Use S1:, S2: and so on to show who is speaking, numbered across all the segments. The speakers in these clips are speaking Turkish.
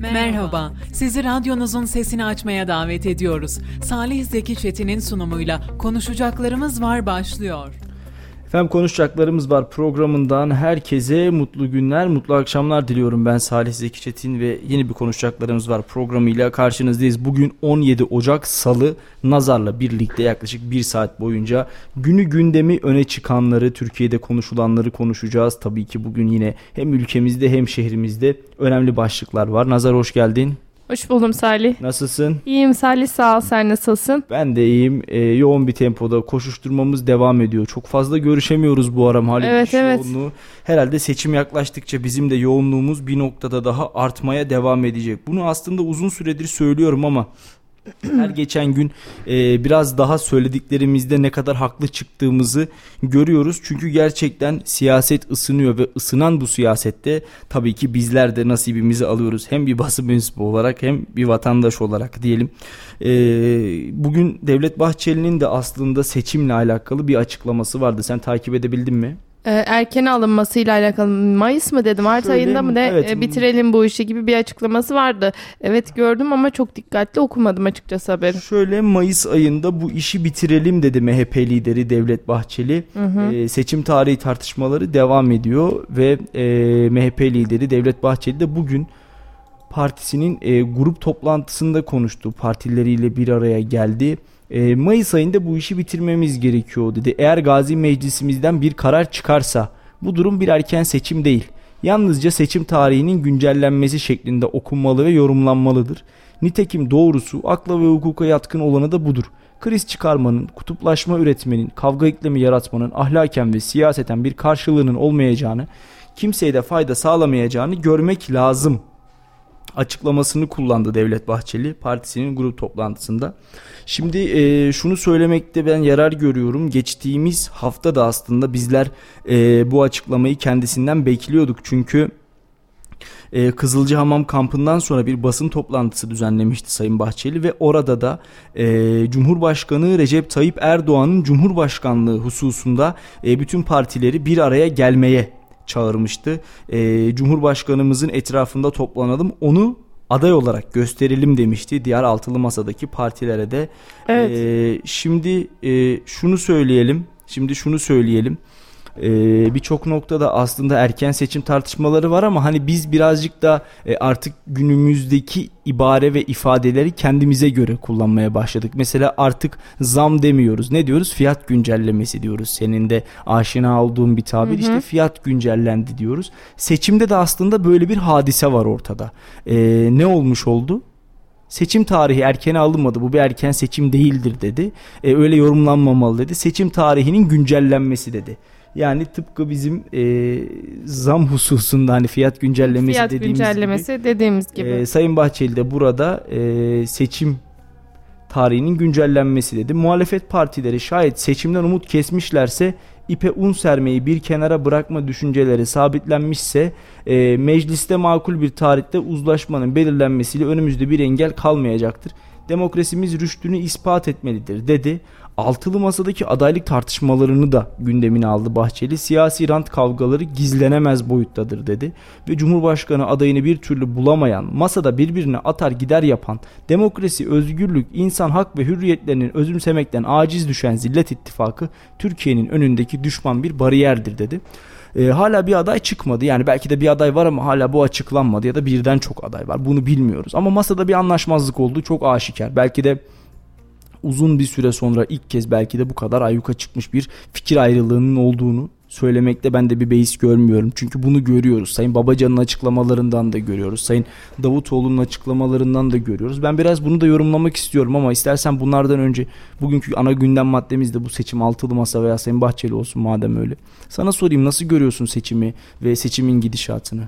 S1: Merhaba, sizi radyonuzun sesini açmaya davet ediyoruz. Salih Zeki Çetin'in sunumuyla Konuşacaklarımız Var başlıyor.
S2: Efendim konuşacaklarımız var programından herkese mutlu günler, mutlu akşamlar diliyorum ben Salih Zeki Çetin ve yeni bir konuşacaklarımız var programıyla karşınızdayız. Bugün 17 Ocak Salı Nazar'la birlikte yaklaşık bir saat boyunca günü gündemi öne çıkanları, Türkiye'de konuşulanları konuşacağız. Tabii ki bugün yine hem ülkemizde hem şehrimizde önemli başlıklar var. Nazar hoş geldin.
S3: Hoş buldum Salih.
S2: Nasılsın?
S3: İyiyim Salih sağ ol sen nasılsın?
S2: Ben de iyiyim. Ee, yoğun bir tempoda koşuşturmamız devam ediyor. Çok fazla görüşemiyoruz bu ara malum
S3: evet, evet.
S2: yoğunluğu. Herhalde seçim yaklaştıkça bizim de yoğunluğumuz bir noktada daha artmaya devam edecek. Bunu aslında uzun süredir söylüyorum ama her geçen gün e, biraz daha söylediklerimizde ne kadar haklı çıktığımızı görüyoruz. Çünkü gerçekten siyaset ısınıyor ve ısınan bu siyasette tabii ki bizler de nasibimizi alıyoruz. Hem bir basın mensubu olarak hem bir vatandaş olarak diyelim. E, bugün Devlet Bahçeli'nin de aslında seçimle alakalı bir açıklaması vardı. Sen takip edebildin mi?
S3: Ee, erken alınmasıyla alakalı Mayıs mı dedim Mart
S2: Şöyle,
S3: ayında mı de
S2: evet.
S3: e, bitirelim bu işi gibi bir açıklaması vardı. Evet gördüm ama çok dikkatli okumadım açıkçası haberi.
S2: Şöyle Mayıs ayında bu işi bitirelim dedi MHP lideri Devlet Bahçeli.
S3: Hı hı.
S2: Ee, seçim tarihi tartışmaları devam ediyor ve e, MHP lideri Devlet Bahçeli de bugün partisinin e, grup toplantısında konuştu. Partileriyle bir araya geldi. E, Mayıs ayında bu işi bitirmemiz gerekiyor dedi. Eğer Gazi Meclisimizden bir karar çıkarsa bu durum bir erken seçim değil. Yalnızca seçim tarihinin güncellenmesi şeklinde okunmalı ve yorumlanmalıdır. Nitekim doğrusu akla ve hukuka yatkın olanı da budur. Kriz çıkarmanın, kutuplaşma üretmenin, kavga iklimi yaratmanın ahlaken ve siyaseten bir karşılığının olmayacağını, kimseye de fayda sağlamayacağını görmek lazım açıklamasını kullandı Devlet Bahçeli partisinin grup toplantısında. Şimdi e, şunu söylemekte ben yarar görüyorum. Geçtiğimiz hafta da aslında bizler e, bu açıklamayı kendisinden bekliyorduk. Çünkü e, Kızılcahamam kampından sonra bir basın toplantısı düzenlemişti Sayın Bahçeli ve orada da e, Cumhurbaşkanı Recep Tayyip Erdoğan'ın Cumhurbaşkanlığı hususunda e, bütün partileri bir araya gelmeye çağırmıştı. E, Cumhurbaşkanımızın etrafında toplanalım onu aday olarak gösterelim demişti diğer altılı masadaki partilere de.
S3: Evet.
S2: E, şimdi e, şunu söyleyelim. Şimdi şunu söyleyelim. Ee, birçok noktada aslında erken seçim tartışmaları var ama hani biz birazcık da e, artık günümüzdeki ibare ve ifadeleri kendimize göre kullanmaya başladık. Mesela artık zam demiyoruz. Ne diyoruz? Fiyat güncellemesi diyoruz. Senin de aşina olduğun bir tabir.
S3: Hı hı.
S2: İşte fiyat güncellendi diyoruz. Seçimde de aslında böyle bir hadise var ortada. Ee, ne olmuş oldu? Seçim tarihi erkene alınmadı. Bu bir erken seçim değildir dedi. E, öyle yorumlanmamalı dedi. Seçim tarihinin güncellenmesi dedi. Yani tıpkı bizim e, zam hususunda hani fiyat güncellemesi
S3: Fiyat
S2: dediğimiz
S3: güncellemesi
S2: gibi.
S3: dediğimiz gibi.
S2: E, Sayın Bahçeli de burada e, seçim tarihinin güncellenmesi dedi. Muhalefet partileri şayet seçimden umut kesmişlerse ipe un sermeyi bir kenara bırakma düşünceleri sabitlenmişse e, mecliste makul bir tarihte uzlaşmanın belirlenmesiyle önümüzde bir engel kalmayacaktır. Demokrasimiz rüştünü ispat etmelidir dedi. Altılı masadaki adaylık tartışmalarını da gündemine aldı Bahçeli. Siyasi rant kavgaları gizlenemez boyuttadır dedi. Ve Cumhurbaşkanı adayını bir türlü bulamayan, masada birbirine atar gider yapan, demokrasi, özgürlük, insan hak ve hürriyetlerinin özümsemekten aciz düşen Zillet İttifakı Türkiye'nin önündeki düşman bir bariyerdir dedi. E, hala bir aday çıkmadı. Yani belki de bir aday var ama hala bu açıklanmadı ya da birden çok aday var. Bunu bilmiyoruz. Ama masada bir anlaşmazlık oldu. Çok aşikar. Belki de uzun bir süre sonra ilk kez belki de bu kadar ayyuka çıkmış bir fikir ayrılığının olduğunu söylemekte ben de bir beis görmüyorum. Çünkü bunu görüyoruz. Sayın Babacan'ın açıklamalarından da görüyoruz. Sayın Davutoğlu'nun açıklamalarından da görüyoruz. Ben biraz bunu da yorumlamak istiyorum ama istersen bunlardan önce bugünkü ana gündem maddemiz de bu seçim altılı masa veya Sayın Bahçeli olsun madem öyle. Sana sorayım nasıl görüyorsun seçimi ve seçimin gidişatını?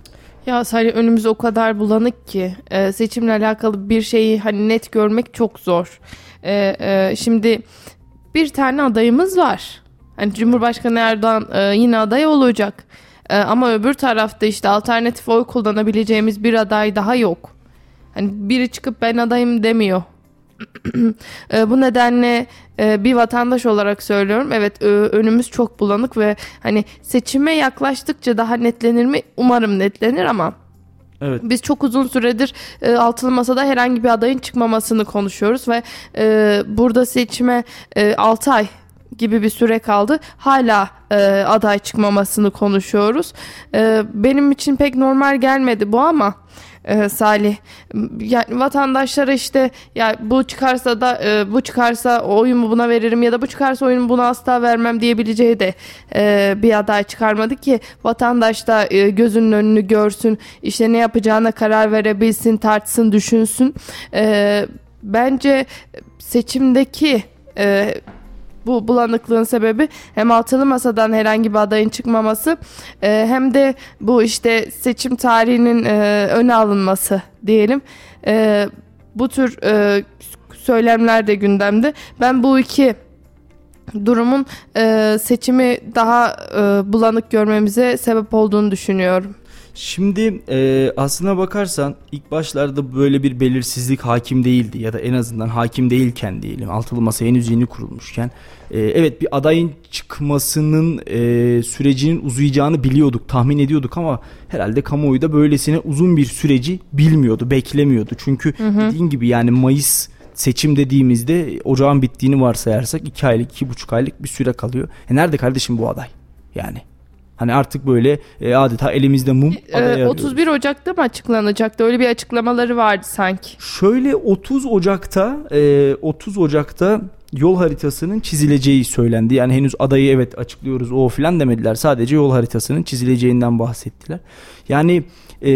S3: Ya Salih önümüz o kadar bulanık ki e, seçimle alakalı bir şeyi hani net görmek çok zor. E, e, şimdi bir tane adayımız var. Hani Cumhurbaşkanı Erdoğan e, yine aday olacak. E, ama öbür tarafta işte alternatif oy kullanabileceğimiz bir aday daha yok. Hani biri çıkıp ben adayım demiyor. E, bu nedenle e, bir vatandaş olarak söylüyorum. Evet ö- önümüz çok bulanık ve hani seçime yaklaştıkça daha netlenir mi? Umarım netlenir ama
S2: Evet.
S3: Biz çok uzun süredir e, altılı masada herhangi bir adayın çıkmamasını konuşuyoruz ve e, burada seçime e, 6 ay gibi bir süre kaldı. Hala e, aday çıkmamasını konuşuyoruz. E, benim için pek normal gelmedi bu ama e, Salih yani vatandaşlara işte ya bu çıkarsa da e, bu çıkarsa oyumu buna veririm ya da bu çıkarsa oyumu buna asla vermem diyebileceği de e, bir aday çıkarmadı ki vatandaş da e, gözünün önünü görsün işte ne yapacağına karar verebilsin tartsın düşünsün E, bence seçimdeki e, bu bulanıklığın sebebi hem altılı masadan herhangi bir adayın çıkmaması e, hem de bu işte seçim tarihinin e, öne alınması diyelim. E, bu tür e, söylemler de gündemde. Ben bu iki durumun e, seçimi daha e, bulanık görmemize sebep olduğunu düşünüyorum.
S2: Şimdi e, aslına bakarsan ilk başlarda böyle bir belirsizlik hakim değildi ya da en azından hakim değilken diyelim altılı masa henüz yeni kurulmuşken e, evet bir adayın çıkmasının e, sürecinin uzayacağını biliyorduk tahmin ediyorduk ama herhalde kamuoyu da böylesine uzun bir süreci bilmiyordu beklemiyordu çünkü hı hı. dediğin gibi yani Mayıs seçim dediğimizde ocağın bittiğini varsayarsak 2 aylık 2,5 aylık bir süre kalıyor. E nerede kardeşim bu aday? Yani Hani artık böyle e, adeta elimizde mum
S3: e, 31 Ocak'ta mı açıklanacaktı? Öyle bir açıklamaları vardı sanki.
S2: Şöyle 30 Ocak'ta e, 30 Ocak'ta yol haritasının çizileceği söylendi. Yani henüz adayı evet açıklıyoruz o filan demediler. Sadece yol haritasının çizileceğinden bahsettiler. Yani e,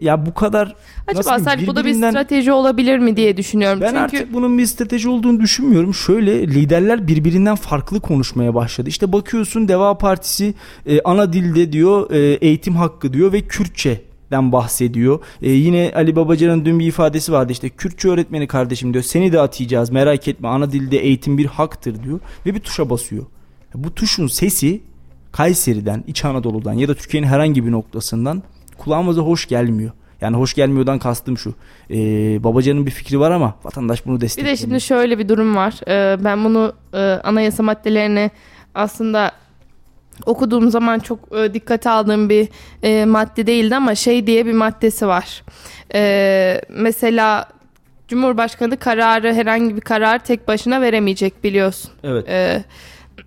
S2: ya bu kadar
S3: Acaba Salih bu da bir strateji olabilir mi diye düşünüyorum.
S2: Ben
S3: Çünkü...
S2: artık bunun bir strateji olduğunu düşünmüyorum. Şöyle liderler birbirinden farklı konuşmaya başladı. İşte bakıyorsun Deva Partisi e, ana dilde diyor e, eğitim hakkı diyor ve Kürtçe den bahsediyor. Ee, yine Ali Babacan'ın dün bir ifadesi vardı işte Kürtçe öğretmeni kardeşim diyor seni de atayacağız merak etme ana dilde eğitim bir haktır diyor ve bir tuşa basıyor. Bu tuşun sesi Kayseri'den, İç Anadolu'dan ya da Türkiye'nin herhangi bir noktasından kulağımıza hoş gelmiyor. Yani hoş gelmiyordan kastım şu. Ee, babacanın bir fikri var ama vatandaş bunu desteklemiyor.
S3: Bir de şimdi şöyle bir durum var. Ee, ben bunu e, anayasa maddelerine aslında okuduğum zaman çok e, dikkate aldığım bir e, madde değildi ama şey diye bir maddesi var. E, mesela Cumhurbaşkanı kararı herhangi bir karar tek başına veremeyecek biliyorsun.
S2: Evet.
S3: E,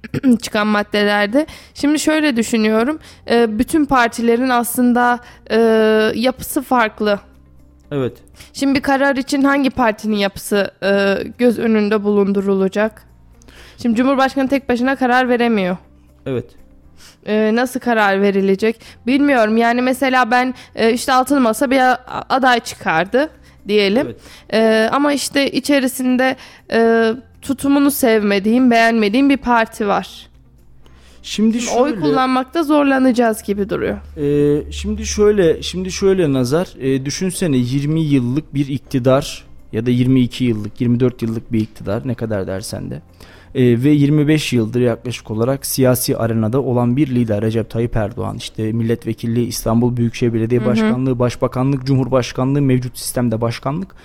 S3: çıkan maddelerde. Şimdi şöyle düşünüyorum. E, bütün partilerin aslında e, yapısı farklı.
S2: Evet.
S3: Şimdi bir karar için hangi partinin yapısı e, göz önünde bulundurulacak? Şimdi Cumhurbaşkanı tek başına karar veremiyor.
S2: Evet.
S3: E, nasıl karar verilecek bilmiyorum. Yani mesela ben e, işte altılı masa bir aday çıkardı diyelim. Evet. E, ama işte içerisinde e, tutumunu sevmediğim, beğenmediğim bir parti var.
S2: Şimdi şöyle,
S3: oy kullanmakta zorlanacağız gibi duruyor.
S2: E, şimdi şöyle, şimdi şöyle nazar, e, düşünsene 20 yıllık bir iktidar ya da 22 yıllık, 24 yıllık bir iktidar ne kadar dersen de. E, ve 25 yıldır yaklaşık olarak siyasi arenada olan bir lider Recep Tayyip Erdoğan işte milletvekilliği İstanbul Büyükşehir Belediye Başkanlığı, hı hı. Başbakanlık, Cumhurbaşkanlığı mevcut sistemde başkanlık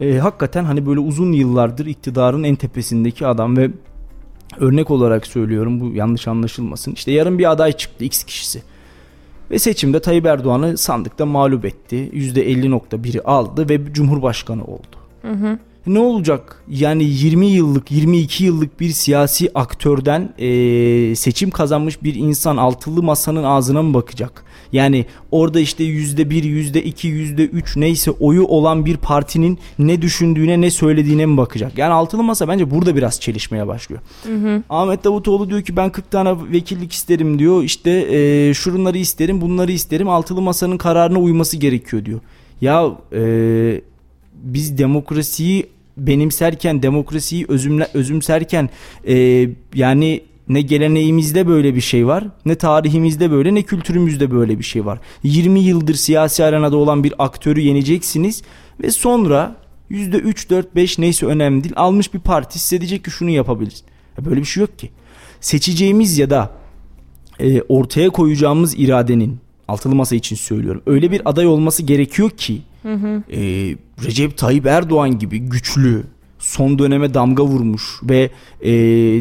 S2: e, hakikaten hani böyle uzun yıllardır iktidarın en tepesindeki adam ve örnek olarak söylüyorum bu yanlış anlaşılmasın. İşte yarın bir aday çıktı X kişisi. Ve seçimde Tayyip Erdoğan'ı sandıkta mağlup etti. %50.1'i aldı ve Cumhurbaşkanı oldu. Hı hı ne olacak? Yani 20 yıllık, 22 yıllık bir siyasi aktörden e, seçim kazanmış bir insan altılı masanın ağzına mı bakacak? Yani orada işte yüzde bir, yüzde iki, yüzde üç neyse oyu olan bir partinin ne düşündüğüne ne söylediğine mi bakacak? Yani altılı masa bence burada biraz çelişmeye başlıyor. Hı hı. Ahmet Davutoğlu diyor ki ben 40 tane vekillik isterim diyor. İşte e, şunları isterim bunları isterim. Altılı masanın kararına uyması gerekiyor diyor. Ya e, biz demokrasiyi benimserken demokrasiyi özümle, özümserken e, yani ne geleneğimizde böyle bir şey var ne tarihimizde böyle ne kültürümüzde böyle bir şey var. 20 yıldır siyasi arenada olan bir aktörü yeneceksiniz ve sonra %3 4 5 neyse önemli değil almış bir parti size diyecek ki şunu yapabiliriz. Böyle bir şey yok ki. Seçeceğimiz ya da e, ortaya koyacağımız iradenin altılı masa için söylüyorum. Öyle bir aday olması gerekiyor ki hı hı. E, Recep Tayyip Erdoğan gibi güçlü, son döneme damga vurmuş ve e,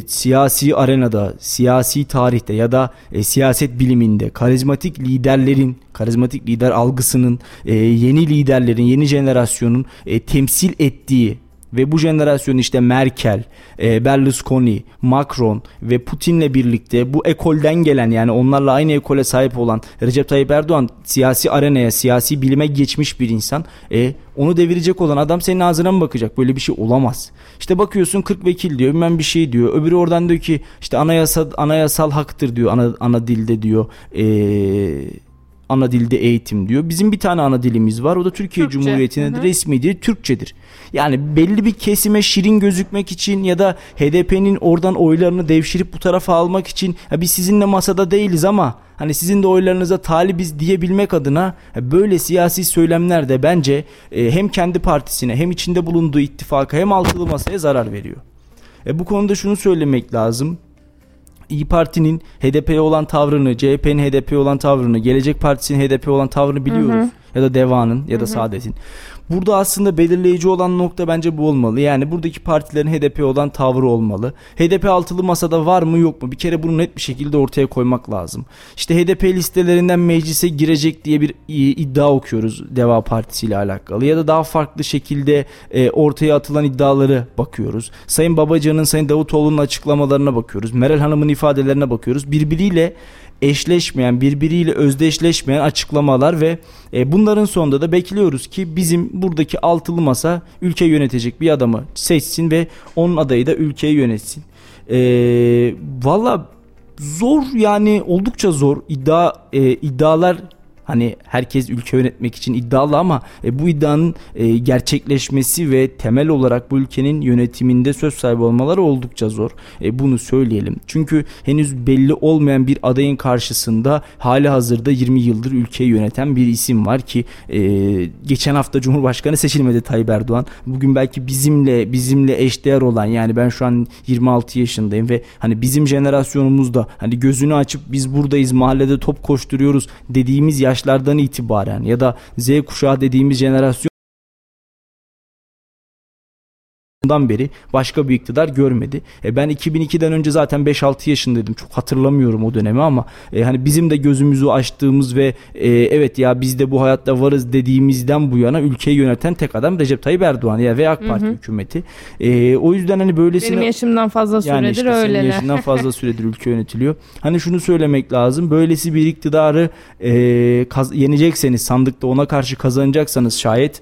S2: siyasi arenada, siyasi tarihte ya da e, siyaset biliminde karizmatik liderlerin, karizmatik lider algısının, e, yeni liderlerin, yeni jenerasyonun e, temsil ettiği ve bu jenerasyon işte Merkel, e, Berlusconi, Macron ve Putin'le birlikte bu ekolden gelen yani onlarla aynı ekole sahip olan Recep Tayyip Erdoğan siyasi arenaya, siyasi bilime geçmiş bir insan. E, onu devirecek olan adam senin ağzına mı bakacak? Böyle bir şey olamaz. İşte bakıyorsun 40 vekil diyor, bilmem bir şey diyor. Öbürü oradan diyor ki işte anayasa anayasal haktır diyor ana, ana dilde diyor. Eee ana dilde eğitim diyor. Bizim bir tane ana dilimiz var. O da Türkiye Türkçe. Cumhuriyeti'nin resmi dili Türkçedir. Yani belli bir kesime şirin gözükmek için ya da HDP'nin oradan oylarını devşirip bu tarafa almak için ya biz sizinle masada değiliz ama hani sizin de oylarınıza talibiz diyebilmek adına böyle siyasi söylemler de bence e, hem kendi partisine hem içinde bulunduğu ittifaka hem altılı masaya zarar veriyor. E bu konuda şunu söylemek lazım. İyi Parti'nin HDP'ye olan tavrını, CHP'nin HDP'ye olan tavrını, Gelecek Partisi'nin HDP'ye olan tavrını biliyoruz. Hı hı. Ya da Deva'nın ya da Saadet'in. Burada aslında belirleyici olan nokta bence bu olmalı. Yani buradaki partilerin HDP olan tavrı olmalı. HDP altılı masada var mı yok mu? Bir kere bunu net bir şekilde ortaya koymak lazım. İşte HDP listelerinden meclise girecek diye bir iddia okuyoruz Deva Partisi ile alakalı. Ya da daha farklı şekilde e, ortaya atılan iddiaları bakıyoruz. Sayın Babacan'ın, Sayın Davutoğlu'nun açıklamalarına bakıyoruz. Meral Hanım'ın ifadelerine bakıyoruz. Birbiriyle eşleşmeyen, birbiriyle özdeşleşmeyen açıklamalar ve e, bunların sonunda da bekliyoruz ki bizim buradaki altılı masa ülke yönetecek bir adamı seçsin ve onun adayı da ülkeyi yönetsin. E, Valla zor yani oldukça zor iddia e, iddialar Hani herkes ülke yönetmek için iddialı ama e, bu iddianın e, gerçekleşmesi ve temel olarak bu ülkenin yönetiminde söz sahibi olmaları oldukça zor. E, bunu söyleyelim. Çünkü henüz belli olmayan bir adayın karşısında hali hazırda 20 yıldır ülkeyi yöneten bir isim var ki e, geçen hafta Cumhurbaşkanı seçilmedi Tayyip Erdoğan. Bugün belki bizimle bizimle eşdeğer olan yani ben şu an 26 yaşındayım ve hani bizim jenerasyonumuzda hani gözünü açıp biz buradayız mahallede top koşturuyoruz dediğimiz yaş yaşlardan itibaren ya da Z kuşağı dediğimiz jenerasyon Bundan beri başka bir iktidar görmedi. E ben 2002'den önce zaten 5-6 yaşındaydım. Çok hatırlamıyorum o dönemi ama e, hani bizim de gözümüzü açtığımız ve e, evet ya biz de bu hayatta varız dediğimizden bu yana ülkeyi yöneten tek adam Recep Tayyip Erdoğan ya ve AK Parti hı hı. hükümeti. E, o yüzden hani böylesine
S3: benim yaşımdan fazla süredir yani işte öyle. Senin
S2: yaşından fazla süredir ülke yönetiliyor. Hani şunu söylemek lazım. Böylesi bir iktidarı e, kaz- yenecekseniz sandıkta ona karşı kazanacaksanız şayet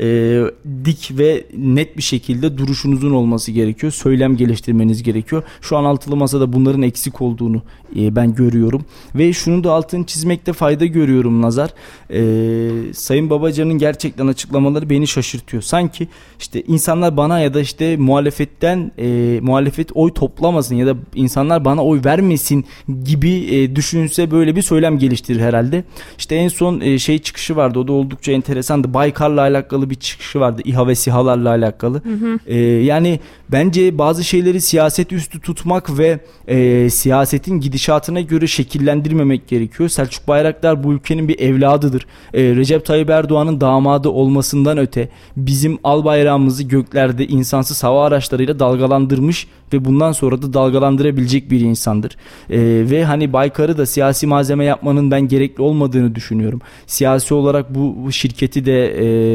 S2: e, dik ve net bir şekilde duruşunuzun olması gerekiyor. Söylem geliştirmeniz gerekiyor. Şu an altılı masada bunların eksik olduğunu e, ben görüyorum. Ve şunu da altını çizmekte fayda görüyorum Nazar. E, Sayın Babacan'ın gerçekten açıklamaları beni şaşırtıyor. Sanki işte insanlar bana ya da işte muhalefetten e, muhalefet oy toplamasın ya da insanlar bana oy vermesin gibi e, düşünse böyle bir söylem geliştirir herhalde. İşte en son e, şey çıkışı vardı. O da oldukça enteresandı. Baykar'la alakalı bir çıkışı vardı. İHA ve SİHA'larla alakalı. Hı hı. E, yani bence bazı şeyleri siyaset üstü tutmak ve e, siyasetin gidişatına göre şekillendirmemek gerekiyor. Selçuk Bayraktar bu ülkenin bir evladıdır. E, Recep Tayyip Erdoğan'ın damadı olmasından öte bizim al bayrağımızı göklerde insansız hava araçlarıyla dalgalandırmış ve bundan sonra da dalgalandırabilecek bir insandır. E, ve hani Baykar'ı da siyasi malzeme yapmanın ben gerekli olmadığını düşünüyorum. Siyasi olarak bu, şirketi de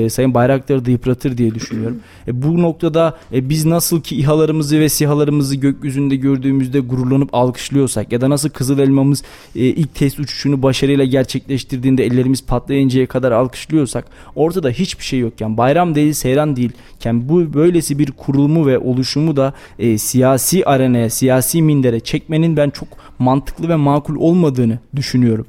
S2: e, Sayın Bayraktar'ı da yıpratır diye düşünüyorum. E, bu noktada e, biz nasıl ki İHA'larımızı ve SİHA'larımızı gökyüzünde gördüğümüzde gururlanıp alkışlıyorsak ya da nasıl Kızıl Elmamız e, ilk test uçuşunu başarıyla gerçekleştirdiğinde ellerimiz patlayıncaya kadar alkışlıyorsak ortada hiçbir şey yokken bayram değil seyran değilken bu böylesi bir kurulumu ve oluşumu da e, siyasi arenaya siyasi mindere çekmenin ben çok mantıklı ve makul olmadığını düşünüyorum.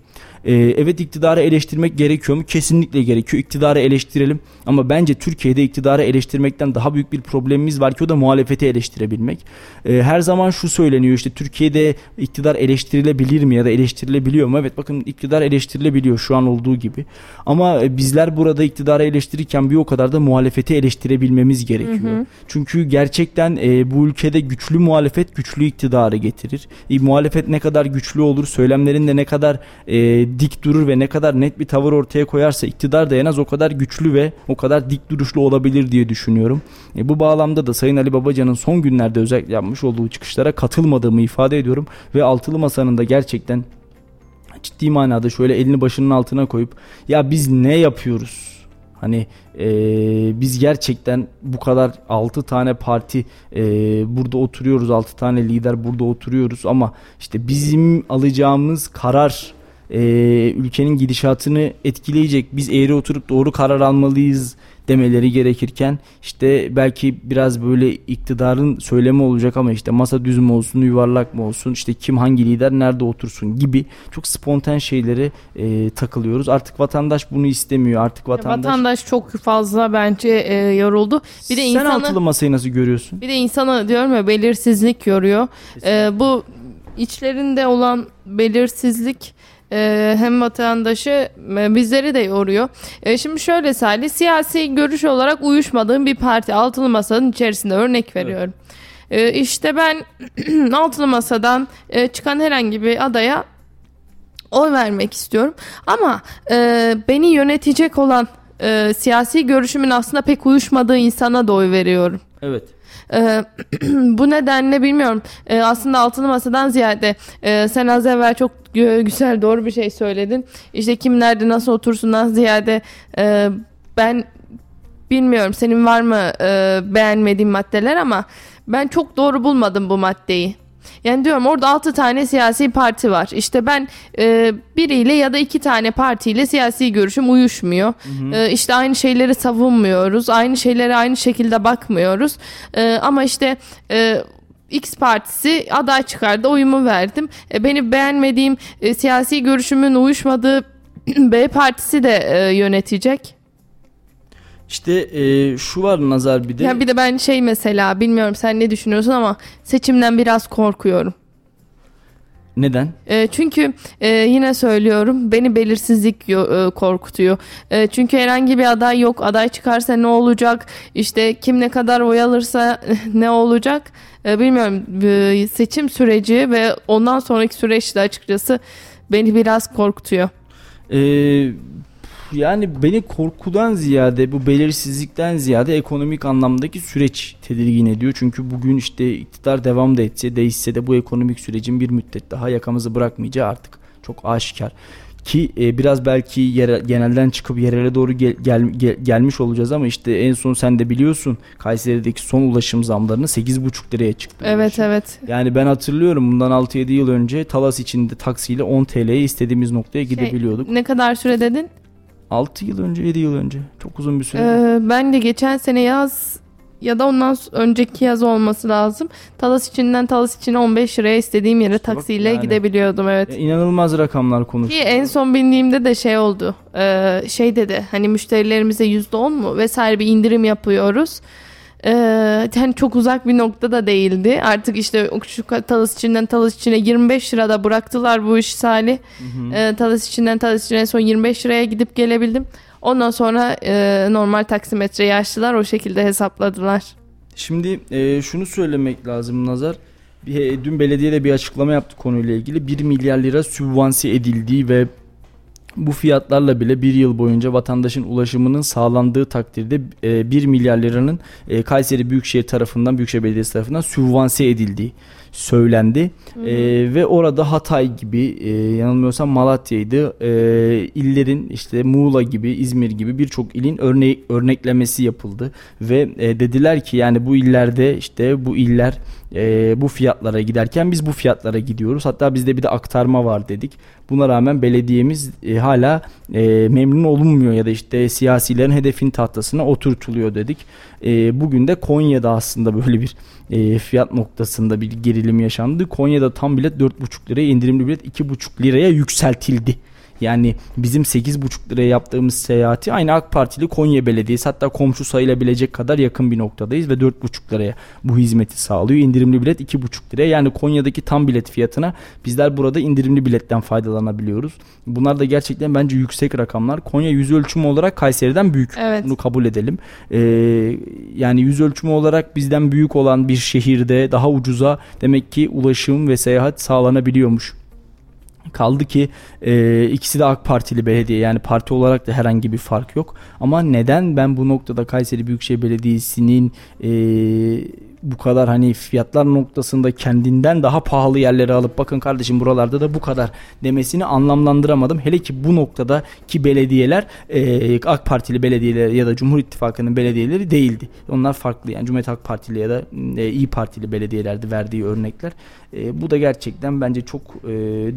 S2: Ee, evet iktidarı eleştirmek gerekiyor mu? Kesinlikle gerekiyor. İktidarı eleştirelim. Ama bence Türkiye'de iktidarı eleştirmekten daha büyük bir problemimiz var ki o da muhalefeti eleştirebilmek. Ee, her zaman şu söyleniyor işte Türkiye'de iktidar eleştirilebilir mi ya da eleştirilebiliyor mu? Evet bakın iktidar eleştirilebiliyor şu an olduğu gibi. Ama e, bizler burada iktidarı eleştirirken bir o kadar da muhalefeti eleştirebilmemiz gerekiyor. Hı hı. Çünkü gerçekten e, bu ülkede güçlü muhalefet güçlü iktidarı getirir. E, muhalefet ne kadar güçlü olur, söylemlerinde ne kadar e, dik durur ve ne kadar net bir tavır ortaya koyarsa iktidar da en az o kadar güçlü ve o kadar dik duruşlu olabilir diye düşünüyorum. E, bu bağlamda da Sayın Ali Babacan'ın son günlerde özellikle yapmış olduğu çıkışlara katılmadığımı ifade ediyorum ve altılı masanın da gerçekten ciddi manada şöyle elini başının altına koyup ya biz ne yapıyoruz? Hani e, biz gerçekten bu kadar 6 tane parti e, burada oturuyoruz 6 tane lider burada oturuyoruz ama işte bizim alacağımız karar e, ülkenin gidişatını etkileyecek biz eğri oturup doğru karar almalıyız demeleri gerekirken işte belki biraz böyle iktidarın söylemi olacak ama işte masa düz mü olsun yuvarlak mı olsun işte kim hangi lider nerede otursun gibi çok spontan şeylere e, takılıyoruz. Artık vatandaş bunu istemiyor. Artık vatandaş
S3: Vatandaş çok fazla bence e, yoruldu. Bir de
S2: Sen
S3: insanı
S2: altılı masayı nasıl görüyorsun?
S3: bir de insanı diyorum ya belirsizlik yoruyor. E, bu içlerinde olan belirsizlik hem vatandaşı e, bizleri de yoruyor. E, şimdi şöyle Salih siyasi görüş olarak uyuşmadığım bir parti altılı masanın içerisinde örnek veriyorum. E, işte ben altılı masadan e, çıkan herhangi bir adaya oy vermek istiyorum. Ama e, beni yönetecek olan e, siyasi görüşümün aslında pek uyuşmadığı insana da oy veriyorum.
S2: Evet.
S3: Ee, bu nedenle bilmiyorum. Ee, aslında altılı masadan ziyade e, sen az evvel çok gü- güzel doğru bir şey söyledin. İşte kim nerede nasıl otursundan ziyade e, ben bilmiyorum senin var mı e, beğenmediğin maddeler ama ben çok doğru bulmadım bu maddeyi. Yani diyorum orada 6 tane siyasi parti var. İşte ben e, biriyle ya da iki tane partiyle siyasi görüşüm uyuşmuyor. E, işte aynı şeyleri savunmuyoruz. Aynı şeylere aynı şekilde bakmıyoruz. E, ama işte e, X partisi aday çıkardı oyumu verdim. E, beni beğenmediğim e, siyasi görüşümün uyuşmadığı B partisi de e, yönetecek.
S2: İşte e, şu var nazar bir de.
S3: Ya bir de ben şey mesela bilmiyorum sen ne düşünüyorsun ama seçimden biraz korkuyorum.
S2: Neden?
S3: E, çünkü e, yine söylüyorum beni belirsizlik e, korkutuyor. E, çünkü herhangi bir aday yok. Aday çıkarsa ne olacak? İşte kim ne kadar oy alırsa ne olacak? E, bilmiyorum. E, seçim süreci ve ondan sonraki süreçte açıkçası beni biraz korkutuyor.
S2: Ee, yani beni korkudan ziyade bu belirsizlikten ziyade ekonomik anlamdaki süreç tedirgin ediyor. Çünkü bugün işte iktidar devam da etse değişse de bu ekonomik sürecin bir müddet daha yakamızı bırakmayacağı artık çok aşikar. Ki e, biraz belki yere, genelden çıkıp yerele doğru gel, gel, gel- gelmiş olacağız ama işte en son sen de biliyorsun Kayseri'deki son ulaşım zamlarını 8,5 liraya çıktı.
S3: Evet
S2: ulaşım.
S3: evet.
S2: Yani ben hatırlıyorum bundan 6-7 yıl önce Talas içinde taksiyle 10 TL'ye istediğimiz noktaya gidebiliyorduk.
S3: Ne kadar süre dedin?
S2: 6 yıl önce 7 yıl önce çok uzun bir süre.
S3: Ee, ben de geçen sene yaz ya da ondan önceki yaz olması lazım. Talas içinden Talas içine 15 liraya istediğim yere
S2: İşte
S3: taksiyle
S2: yani.
S3: gidebiliyordum evet.
S2: Ya inanılmaz rakamlar
S3: Ki
S2: konuşuyor.
S3: en son bindiğimde de şey oldu. Ee, şey dedi hani müşterilerimize %10 mu vesaire bir indirim yapıyoruz. Ee, yani çok uzak bir nokta da değildi. Artık işte şu Talas içinden Talas içine 25 lirada bıraktılar bu işi Salih. Ee, Talas içinden Talas içine son 25 liraya gidip gelebildim. Ondan sonra e, normal taksimetreyi açtılar o şekilde hesapladılar.
S2: Şimdi e, şunu söylemek lazım Nazar. Bir, e, dün belediyede bir açıklama yaptı konuyla ilgili. 1 milyar lira sübvanse edildiği ve bu fiyatlarla bile bir yıl boyunca vatandaşın ulaşımının sağlandığı takdirde e, 1 milyar liranın e, Kayseri Büyükşehir tarafından, Büyükşehir Belediyesi tarafından sübvanse edildiği söylendi. E, ve orada Hatay gibi e, yanılmıyorsam Malatya'ydı. E, illerin işte Muğla gibi, İzmir gibi birçok ilin örne örneklemesi yapıldı ve e, dediler ki yani bu illerde işte bu iller e, bu fiyatlara giderken biz bu fiyatlara gidiyoruz. Hatta bizde bir de aktarma var dedik. Buna rağmen belediyemiz e, hala e, memnun olunmuyor ya da işte siyasilerin hedefin tahtasına oturtuluyor dedik. E, bugün de Konya'da aslında böyle bir e, fiyat noktasında bir gerilim yaşandı. Konya'da tam bilet 4,5 liraya indirimli bilet 2,5 liraya yükseltildi. Yani bizim 8,5 liraya yaptığımız seyahati aynı AK Partili Konya Belediyesi hatta komşu sayılabilecek kadar yakın bir noktadayız ve 4,5 liraya bu hizmeti sağlıyor. İndirimli bilet 2,5 liraya yani Konya'daki tam bilet fiyatına bizler burada indirimli biletten faydalanabiliyoruz. Bunlar da gerçekten bence yüksek rakamlar. Konya yüz ölçümü olarak Kayseri'den büyük.
S3: Evet.
S2: Bunu kabul edelim. Ee, yani yüz ölçümü olarak bizden büyük olan bir şehirde daha ucuza demek ki ulaşım ve seyahat sağlanabiliyormuş. Kaldı ki e, ikisi de AK Partili belediye yani parti olarak da herhangi bir fark yok. Ama neden ben bu noktada Kayseri Büyükşehir Belediyesi'nin e, bu kadar hani fiyatlar noktasında kendinden daha pahalı yerleri alıp bakın kardeşim buralarda da bu kadar demesini anlamlandıramadım. Hele ki bu noktada ki belediyeler e, AK Partili belediyeler ya da Cumhur İttifakı'nın belediyeleri değildi. Onlar farklı yani Cumhuriyet Halk Partili ya da e, İyi Partili belediyelerdi verdiği örnekler. E, bu da gerçekten bence çok e,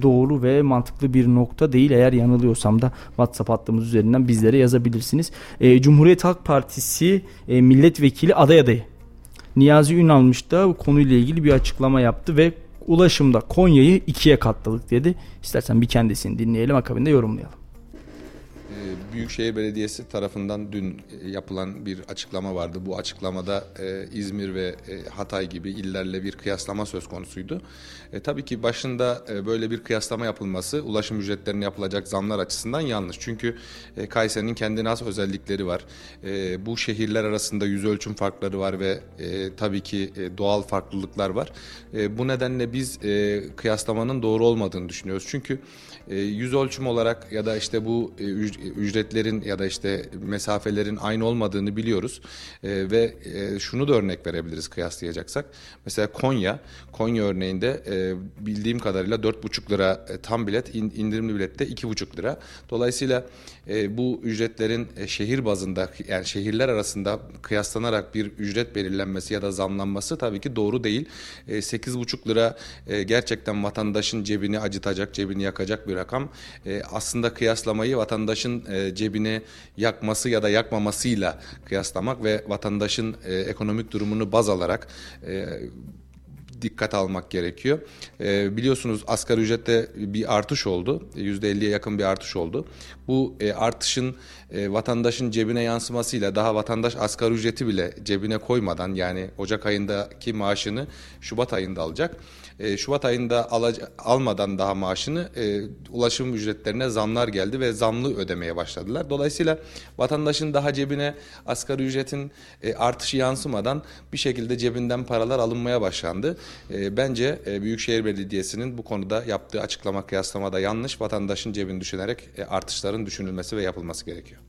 S2: doğru ve mantıklı bir nokta değil. Eğer yanılıyorsam da WhatsApp hattımız üzerinden bizlere yazabilirsiniz. E, Cumhuriyet Halk Partisi e, milletvekili aday adayı Niyazi Ünalmış da bu konuyla ilgili bir açıklama yaptı ve ulaşımda Konya'yı ikiye katladık dedi. İstersen bir kendisini dinleyelim akabinde yorumlayalım.
S4: Ee, Büyükşehir Belediyesi tarafından dün e, yapılan bir açıklama vardı. Bu açıklamada e, İzmir ve e, Hatay gibi illerle bir kıyaslama söz konusuydu. Tabii ki başında böyle bir kıyaslama yapılması ulaşım ücretlerine yapılacak zamlar açısından yanlış. Çünkü Kayseri'nin kendine has özellikleri var. Bu şehirler arasında yüz ölçüm farkları var ve tabii ki doğal farklılıklar var. Bu nedenle biz kıyaslamanın doğru olmadığını düşünüyoruz. Çünkü yüz ölçüm olarak ya da işte bu e, ücretlerin ya da işte mesafelerin aynı olmadığını biliyoruz. E, ve e, şunu da örnek verebiliriz kıyaslayacaksak. Mesela Konya, Konya örneğinde e, bildiğim kadarıyla 4,5 lira e, tam bilet, in, indirimli bilette 2,5 lira. Dolayısıyla e, bu ücretlerin e, şehir bazında yani şehirler arasında kıyaslanarak bir ücret belirlenmesi ya da zamlanması tabii ki doğru değil. E, 8,5 lira e, gerçekten vatandaşın cebini acıtacak, cebini yakacak bir rakam. E, aslında kıyaslamayı vatandaşın e, cebini yakması ya da yakmamasıyla kıyaslamak ve vatandaşın e, ekonomik durumunu baz alarak e, dikkat almak gerekiyor. E, biliyorsunuz asgari ücrette bir artış oldu. %50'ye yakın bir artış oldu. Bu e, artışın e, vatandaşın cebine yansımasıyla daha vatandaş asgari ücreti bile cebine koymadan yani Ocak ayındaki maaşını Şubat ayında alacak. E, Şubat ayında alaca, almadan daha maaşını e, ulaşım ücretlerine zamlar geldi ve zamlı ödemeye başladılar. Dolayısıyla vatandaşın daha cebine asgari ücretin e, artışı yansımadan bir şekilde cebinden paralar alınmaya başlandı. E, bence e, Büyükşehir Belediyesi'nin bu konuda yaptığı açıklama kıyaslama da yanlış. Vatandaşın cebini düşünerek e, artışların düşünülmesi ve yapılması gerekiyor.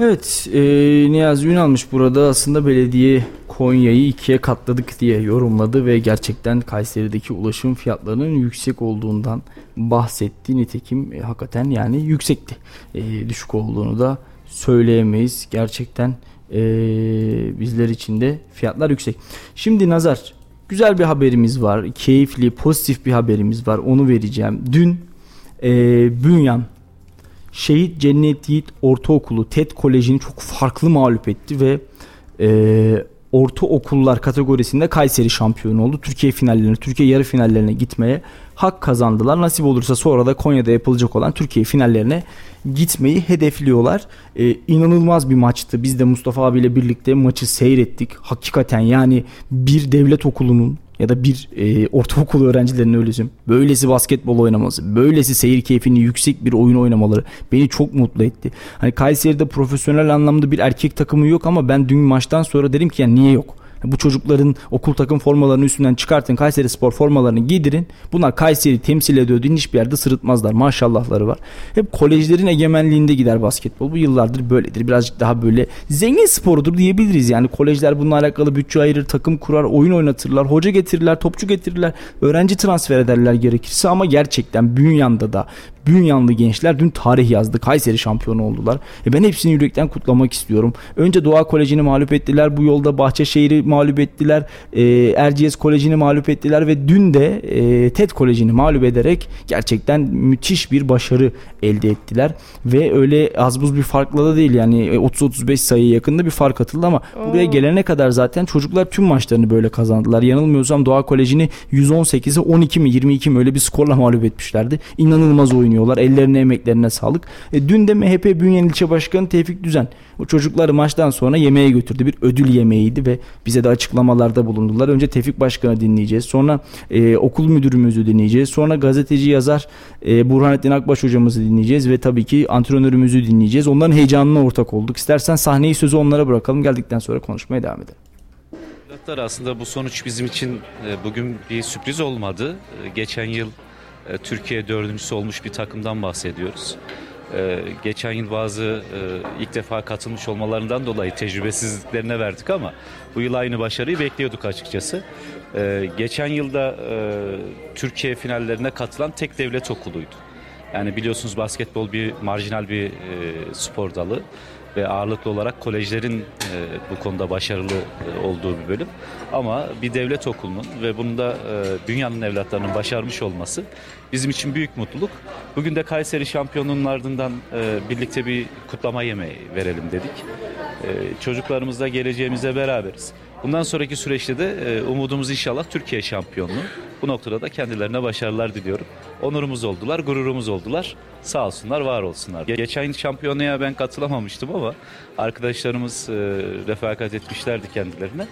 S2: Evet, e, Niyazi Ünalmış burada aslında belediye Konya'yı ikiye katladık diye yorumladı ve gerçekten Kayseri'deki ulaşım fiyatlarının yüksek olduğundan bahsetti. Nitekim e, hakikaten yani yüksekti. E, düşük olduğunu da söyleyemeyiz. Gerçekten e, bizler için de fiyatlar yüksek. Şimdi Nazar, güzel bir haberimiz var. Keyifli, pozitif bir haberimiz var. Onu vereceğim. Dün e, Bünyan Şehit Cennet Yiğit Ortaokulu TED Koleji'ni çok farklı mağlup etti ve e, ortaokullar kategorisinde Kayseri şampiyon oldu. Türkiye finallerine, Türkiye yarı finallerine gitmeye hak kazandılar. Nasip olursa sonra da Konya'da yapılacak olan Türkiye finallerine gitmeyi hedefliyorlar. Ee, inanılmaz bir maçtı. Biz de Mustafa abiyle birlikte maçı seyrettik. Hakikaten yani bir devlet okulunun ya da bir e, ortaokul öğrencilerinin öylesi böylesi basketbol oynaması, böylesi seyir keyfini yüksek bir oyun oynamaları beni çok mutlu etti. Hani Kayseri'de profesyonel anlamda bir erkek takımı yok ama ben dün maçtan sonra dedim ki yani niye yok? Bu çocukların okul takım formalarını üstünden çıkartın. Kayseri Spor formalarını giydirin. Bunlar Kayseri temsil ediyor diye hiçbir yerde sırıtmazlar. Maşallahları var. Hep kolejlerin egemenliğinde gider basketbol. Bu yıllardır böyledir. Birazcık daha böyle zengin sporudur diyebiliriz. Yani kolejler bununla alakalı bütçe ayırır, takım kurar, oyun oynatırlar, hoca getirirler, topçu getirirler, öğrenci transfer ederler gerekirse ama gerçekten Bünyan'da da Bünyanlı gençler dün tarih yazdı. Kayseri şampiyonu oldular. E ben hepsini yürekten kutlamak istiyorum. Önce Doğa Koleji'ni mağlup ettiler. Bu yolda Bahçeşehir'i mağlup ettiler. E, Erciyes Koleji'ni mağlup ettiler ve dün de e, TED Koleji'ni mağlup ederek gerçekten müthiş bir başarı elde ettiler. Ve öyle az buz bir farkla da değil yani 30-35 sayı yakında bir fark atıldı ama Oo. buraya gelene kadar zaten çocuklar tüm maçlarını böyle kazandılar. Yanılmıyorsam Doğa Koleji'ni 118'e 12 mi 22 mi öyle bir skorla mağlup etmişlerdi. İnanılmaz oyun oynuyorlar. Ellerine emeklerine sağlık. E, dün de MHP Bünyen İlçe Başkanı Tevfik Düzen o çocukları maçtan sonra yemeğe götürdü. Bir ödül yemeğiydi ve bize de açıklamalarda bulundular. Önce Tevfik Başkan'ı dinleyeceğiz. Sonra e, okul müdürümüzü dinleyeceğiz. Sonra gazeteci yazar e, Burhanettin Akbaş hocamızı dinleyeceğiz ve tabii ki antrenörümüzü dinleyeceğiz. Onların heyecanına ortak olduk. İstersen sahneyi sözü onlara bırakalım. Geldikten sonra konuşmaya devam edelim.
S5: Aslında bu sonuç bizim için e, bugün bir sürpriz olmadı. E, geçen yıl e, Türkiye dördüncüsü olmuş bir takımdan bahsediyoruz. E, geçen yıl bazı e, ilk defa katılmış olmalarından dolayı tecrübesizliklerine verdik ama bu yıl aynı başarıyı bekliyorduk açıkçası. Geçen yılda Türkiye finallerine katılan tek devlet okuluydu. Yani biliyorsunuz basketbol bir marjinal bir spor dalı ve ağırlıklı olarak kolejlerin e, bu konuda başarılı e, olduğu bir bölüm. Ama bir devlet okulunun ve bunu da e, dünyanın evlatlarının başarmış olması bizim için büyük mutluluk. Bugün de Kayseri şampiyonluğunun ardından e, birlikte bir kutlama yemeği verelim dedik. E, çocuklarımızla geleceğimize beraberiz. Bundan sonraki süreçte de e, umudumuz inşallah Türkiye şampiyonluğu. Bu noktada da kendilerine başarılar diliyorum. Onurumuz oldular, gururumuz oldular. Sağ olsunlar, var olsunlar. Geçen şampiyonaya ben katılamamıştım ama arkadaşlarımız e, refakat etmişlerdi kendilerine.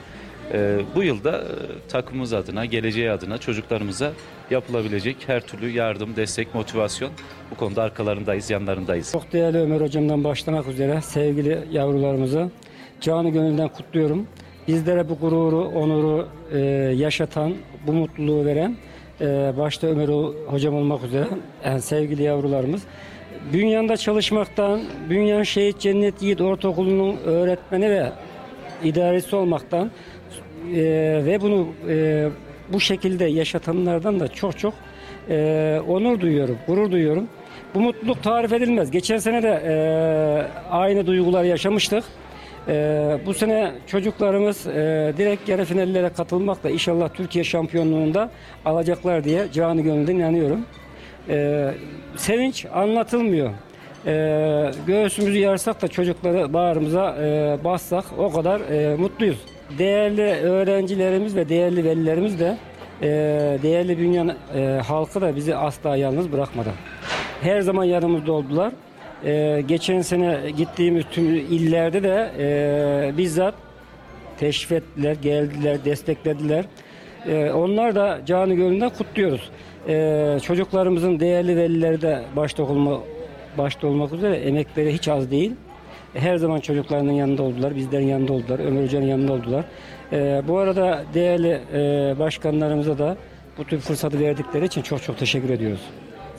S5: E, bu yılda e, takımımız adına, geleceği adına çocuklarımıza yapılabilecek her türlü yardım, destek, motivasyon bu konuda arkalarındayız, yanlarındayız.
S6: Çok değerli Ömer hocamdan başlamak üzere sevgili yavrularımızı canı gönülden kutluyorum. Bizlere bu gururu, onuru e, yaşatan, bu mutluluğu veren e, başta Ömer hocam olmak üzere yani sevgili yavrularımız. Bünyan'da çalışmaktan, Bünyan Şehit Cennet Yiğit Ortaokulu'nun öğretmeni ve idaresi olmaktan e, ve bunu e, bu şekilde yaşatanlardan da çok çok e, onur duyuyorum, gurur duyuyorum. Bu mutluluk tarif edilmez. Geçen sene de e, aynı duygular yaşamıştık. Ee, bu sene çocuklarımız e, direkt yarı finallere katılmakla inşallah Türkiye şampiyonluğunda alacaklar diye canı gönülden inanıyorum. Ee, sevinç anlatılmıyor. Ee, göğsümüzü yarsak da çocukları bağrımıza e, bassak o kadar e, mutluyuz. Değerli öğrencilerimiz ve değerli velilerimiz de e, değerli bünyan e, halkı da bizi asla yalnız bırakmadı. Her zaman yanımızda oldular. Ee, geçen sene gittiğimiz tüm illerde de e, bizzat teşrif ettiler, geldiler, desteklediler. Ee, onlar da canı gönülden kutluyoruz. Ee, çocuklarımızın değerli velileri de başta, olma, başta olmak üzere emekleri hiç az değil. Her zaman çocuklarının yanında oldular, bizlerin yanında oldular, Ömer Hoca'nın yanında oldular. Ee, bu arada değerli e, başkanlarımıza da bu tür fırsatı verdikleri için çok çok teşekkür ediyoruz.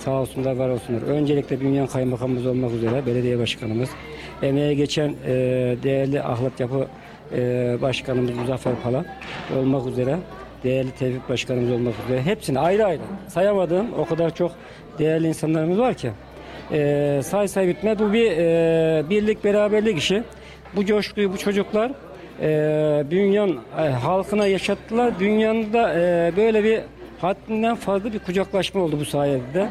S6: Sağ olsunlar, var olsunlar. Öncelikle Bünyan Kaymakamımız olmak üzere belediye başkanımız, emeğe geçen e, değerli Ahlat Yapı e, Başkanımız Muzaffer Pala olmak üzere, değerli Tevfik Başkanımız olmak üzere hepsini ayrı ayrı sayamadığım o kadar çok değerli insanlarımız var ki e, say say bitme. Bu bir e, birlik beraberlik işi. Bu coşkuyu bu çocuklar e, Bünyan e, halkına yaşattılar. Dünyanın da e, böyle bir haddinden fazla bir kucaklaşma oldu bu sayede.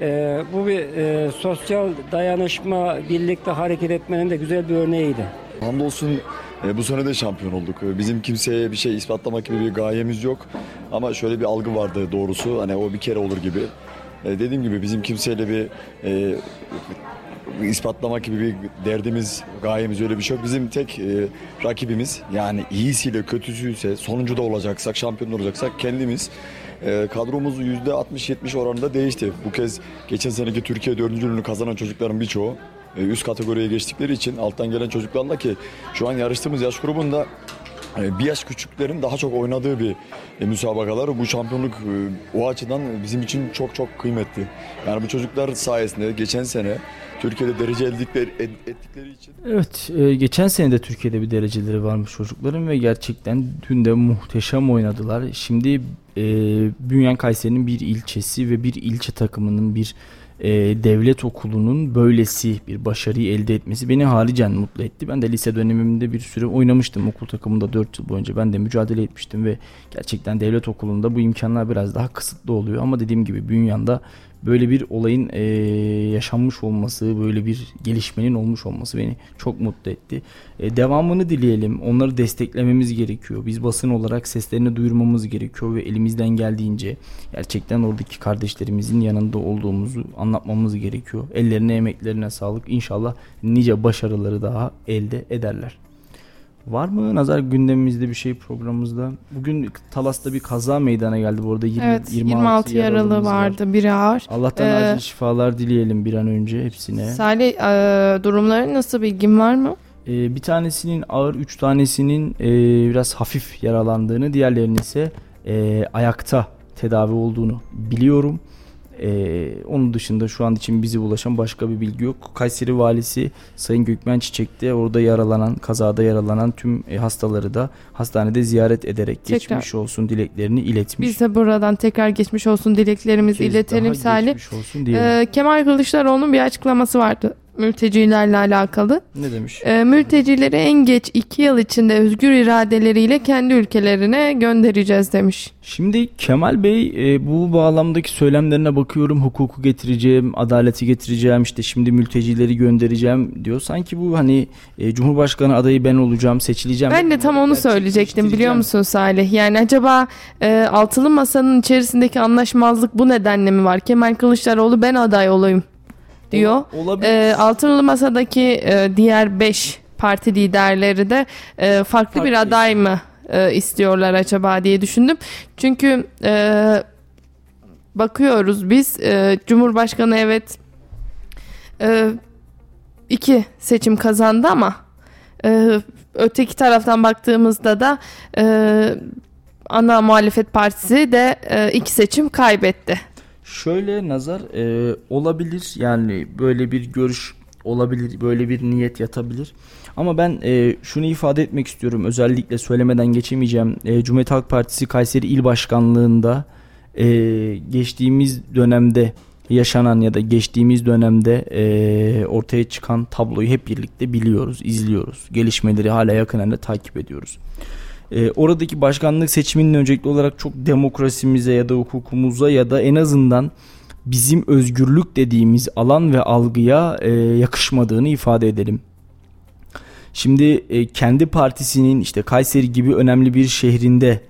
S6: E, bu bir e, sosyal dayanışma, birlikte hareket etmenin de güzel bir örneğiydi.
S7: Hamdolsun e, bu sene de şampiyon olduk. Bizim kimseye bir şey ispatlamak gibi bir gayemiz yok. Ama şöyle bir algı vardı doğrusu. Hani o bir kere olur gibi. E, dediğim gibi bizim kimseyle bir e, ispatlamak gibi bir derdimiz, gayemiz öyle bir şey yok. Bizim tek e, rakibimiz yani iyisiyle kötüsüyse sonuncu da olacaksak, şampiyon olacaksak kendimiz. E, kadromuz %60-70 oranında değişti. Bu kez geçen seneki Türkiye dördüncülüğünü kazanan çocukların birçoğu e, üst kategoriye geçtikleri için alttan gelen çocuklarla ki şu an yarıştığımız yaş grubunda bir yaş küçüklerin daha çok oynadığı bir e, müsabakalar. Bu şampiyonluk e, o açıdan bizim için çok çok kıymetli. Yani bu çocuklar sayesinde geçen sene Türkiye'de derece ettikleri, ettikleri için.
S2: Evet, e, geçen sene de Türkiye'de bir dereceleri varmış çocukların ve gerçekten dün de muhteşem oynadılar. Şimdi e, Bünyan Kayseri'nin bir ilçesi ve bir ilçe takımının bir e, devlet okulunun böylesi bir başarıyı elde etmesi beni haricen mutlu etti. Ben de lise dönemimde bir süre oynamıştım okul takımında 4 yıl boyunca. Ben de mücadele etmiştim ve gerçekten devlet okulunda bu imkanlar biraz daha kısıtlı oluyor. Ama dediğim gibi Bünyan'da böyle bir olayın e, yaşanmış olması, böyle bir gelişmenin olmuş olması beni çok mutlu etti. E, devamını dileyelim. Onları desteklememiz gerekiyor. Biz basın olarak seslerini duyurmamız gerekiyor ve elimizden geldiğince gerçekten oradaki kardeşlerimizin yanında olduğumuzu anlatmamız gerekiyor. Ellerine, emeklerine sağlık. İnşallah nice başarıları daha elde ederler. Var mı nazar gündemimizde bir şey programımızda? Bugün Talas'ta bir kaza meydana geldi bu arada. 20,
S3: evet 26, 26 yaralı vardı var. biri ağır.
S2: Allah'tan ee, acil şifalar dileyelim bir an önce hepsine.
S3: Salih e, durumları nasıl bilgin var mı?
S2: E, bir tanesinin ağır, üç tanesinin e, biraz hafif yaralandığını, diğerlerinin ise e, ayakta tedavi olduğunu biliyorum. Ee, onun dışında şu an için bizi ulaşan başka bir bilgi yok. Kayseri valisi Sayın Gökmen Çiçek de orada yaralanan, kazada yaralanan tüm e, hastaları da hastanede ziyaret ederek
S3: Tekrar.
S2: geçmiş olsun dileklerini iletmiş.
S3: Biz de buradan tekrar geçmiş olsun dileklerimizi iletelim Salih. Ee, Kemal Kılıçdaroğlu'nun bir açıklaması vardı mültecilerle alakalı.
S2: ne demiş?
S3: Ee, mültecileri en geç iki yıl içinde özgür iradeleriyle kendi ülkelerine göndereceğiz demiş.
S2: Şimdi Kemal Bey e, bu bağlamdaki söylemlerine bakıyorum hukuku getireceğim, adaleti getireceğim, işte şimdi mültecileri göndereceğim diyor. Sanki bu hani e, Cumhurbaşkanı adayı ben olacağım, seçileceğim.
S3: Ben de tam onu söyleyecektim biliyor musun Salih? Yani acaba e, altılı masanın içerisindeki anlaşmazlık bu nedenle mi var? Kemal Kılıçdaroğlu ben aday olayım diyor.
S2: Olabilir.
S3: E, altılı masadaki e, diğer 5 parti liderleri de e, farklı bir
S2: Farklı
S3: aday mı e, istiyorlar acaba diye düşündüm. Çünkü e, bakıyoruz biz e, Cumhurbaşkanı evet e, iki seçim kazandı ama e, öteki taraftan baktığımızda da e, ana muhalefet partisi de e, iki seçim kaybetti.
S2: Şöyle nazar e, olabilir. Yani böyle bir görüş olabilir böyle bir niyet yatabilir. Ama ben e, şunu ifade etmek istiyorum. Özellikle söylemeden geçemeyeceğim. E, Cumhuriyet Halk Partisi Kayseri İl Başkanlığında e, geçtiğimiz dönemde yaşanan ya da geçtiğimiz dönemde e, ortaya çıkan tabloyu hep birlikte biliyoruz izliyoruz. Gelişmeleri hala yakından da takip ediyoruz. E, oradaki başkanlık seçiminin öncelikli olarak çok demokrasimize ya da hukukumuza ya da en azından bizim özgürlük dediğimiz alan ve algıya e, yakışmadığını ifade edelim. Şimdi e, kendi partisinin işte Kayseri gibi önemli bir şehrinde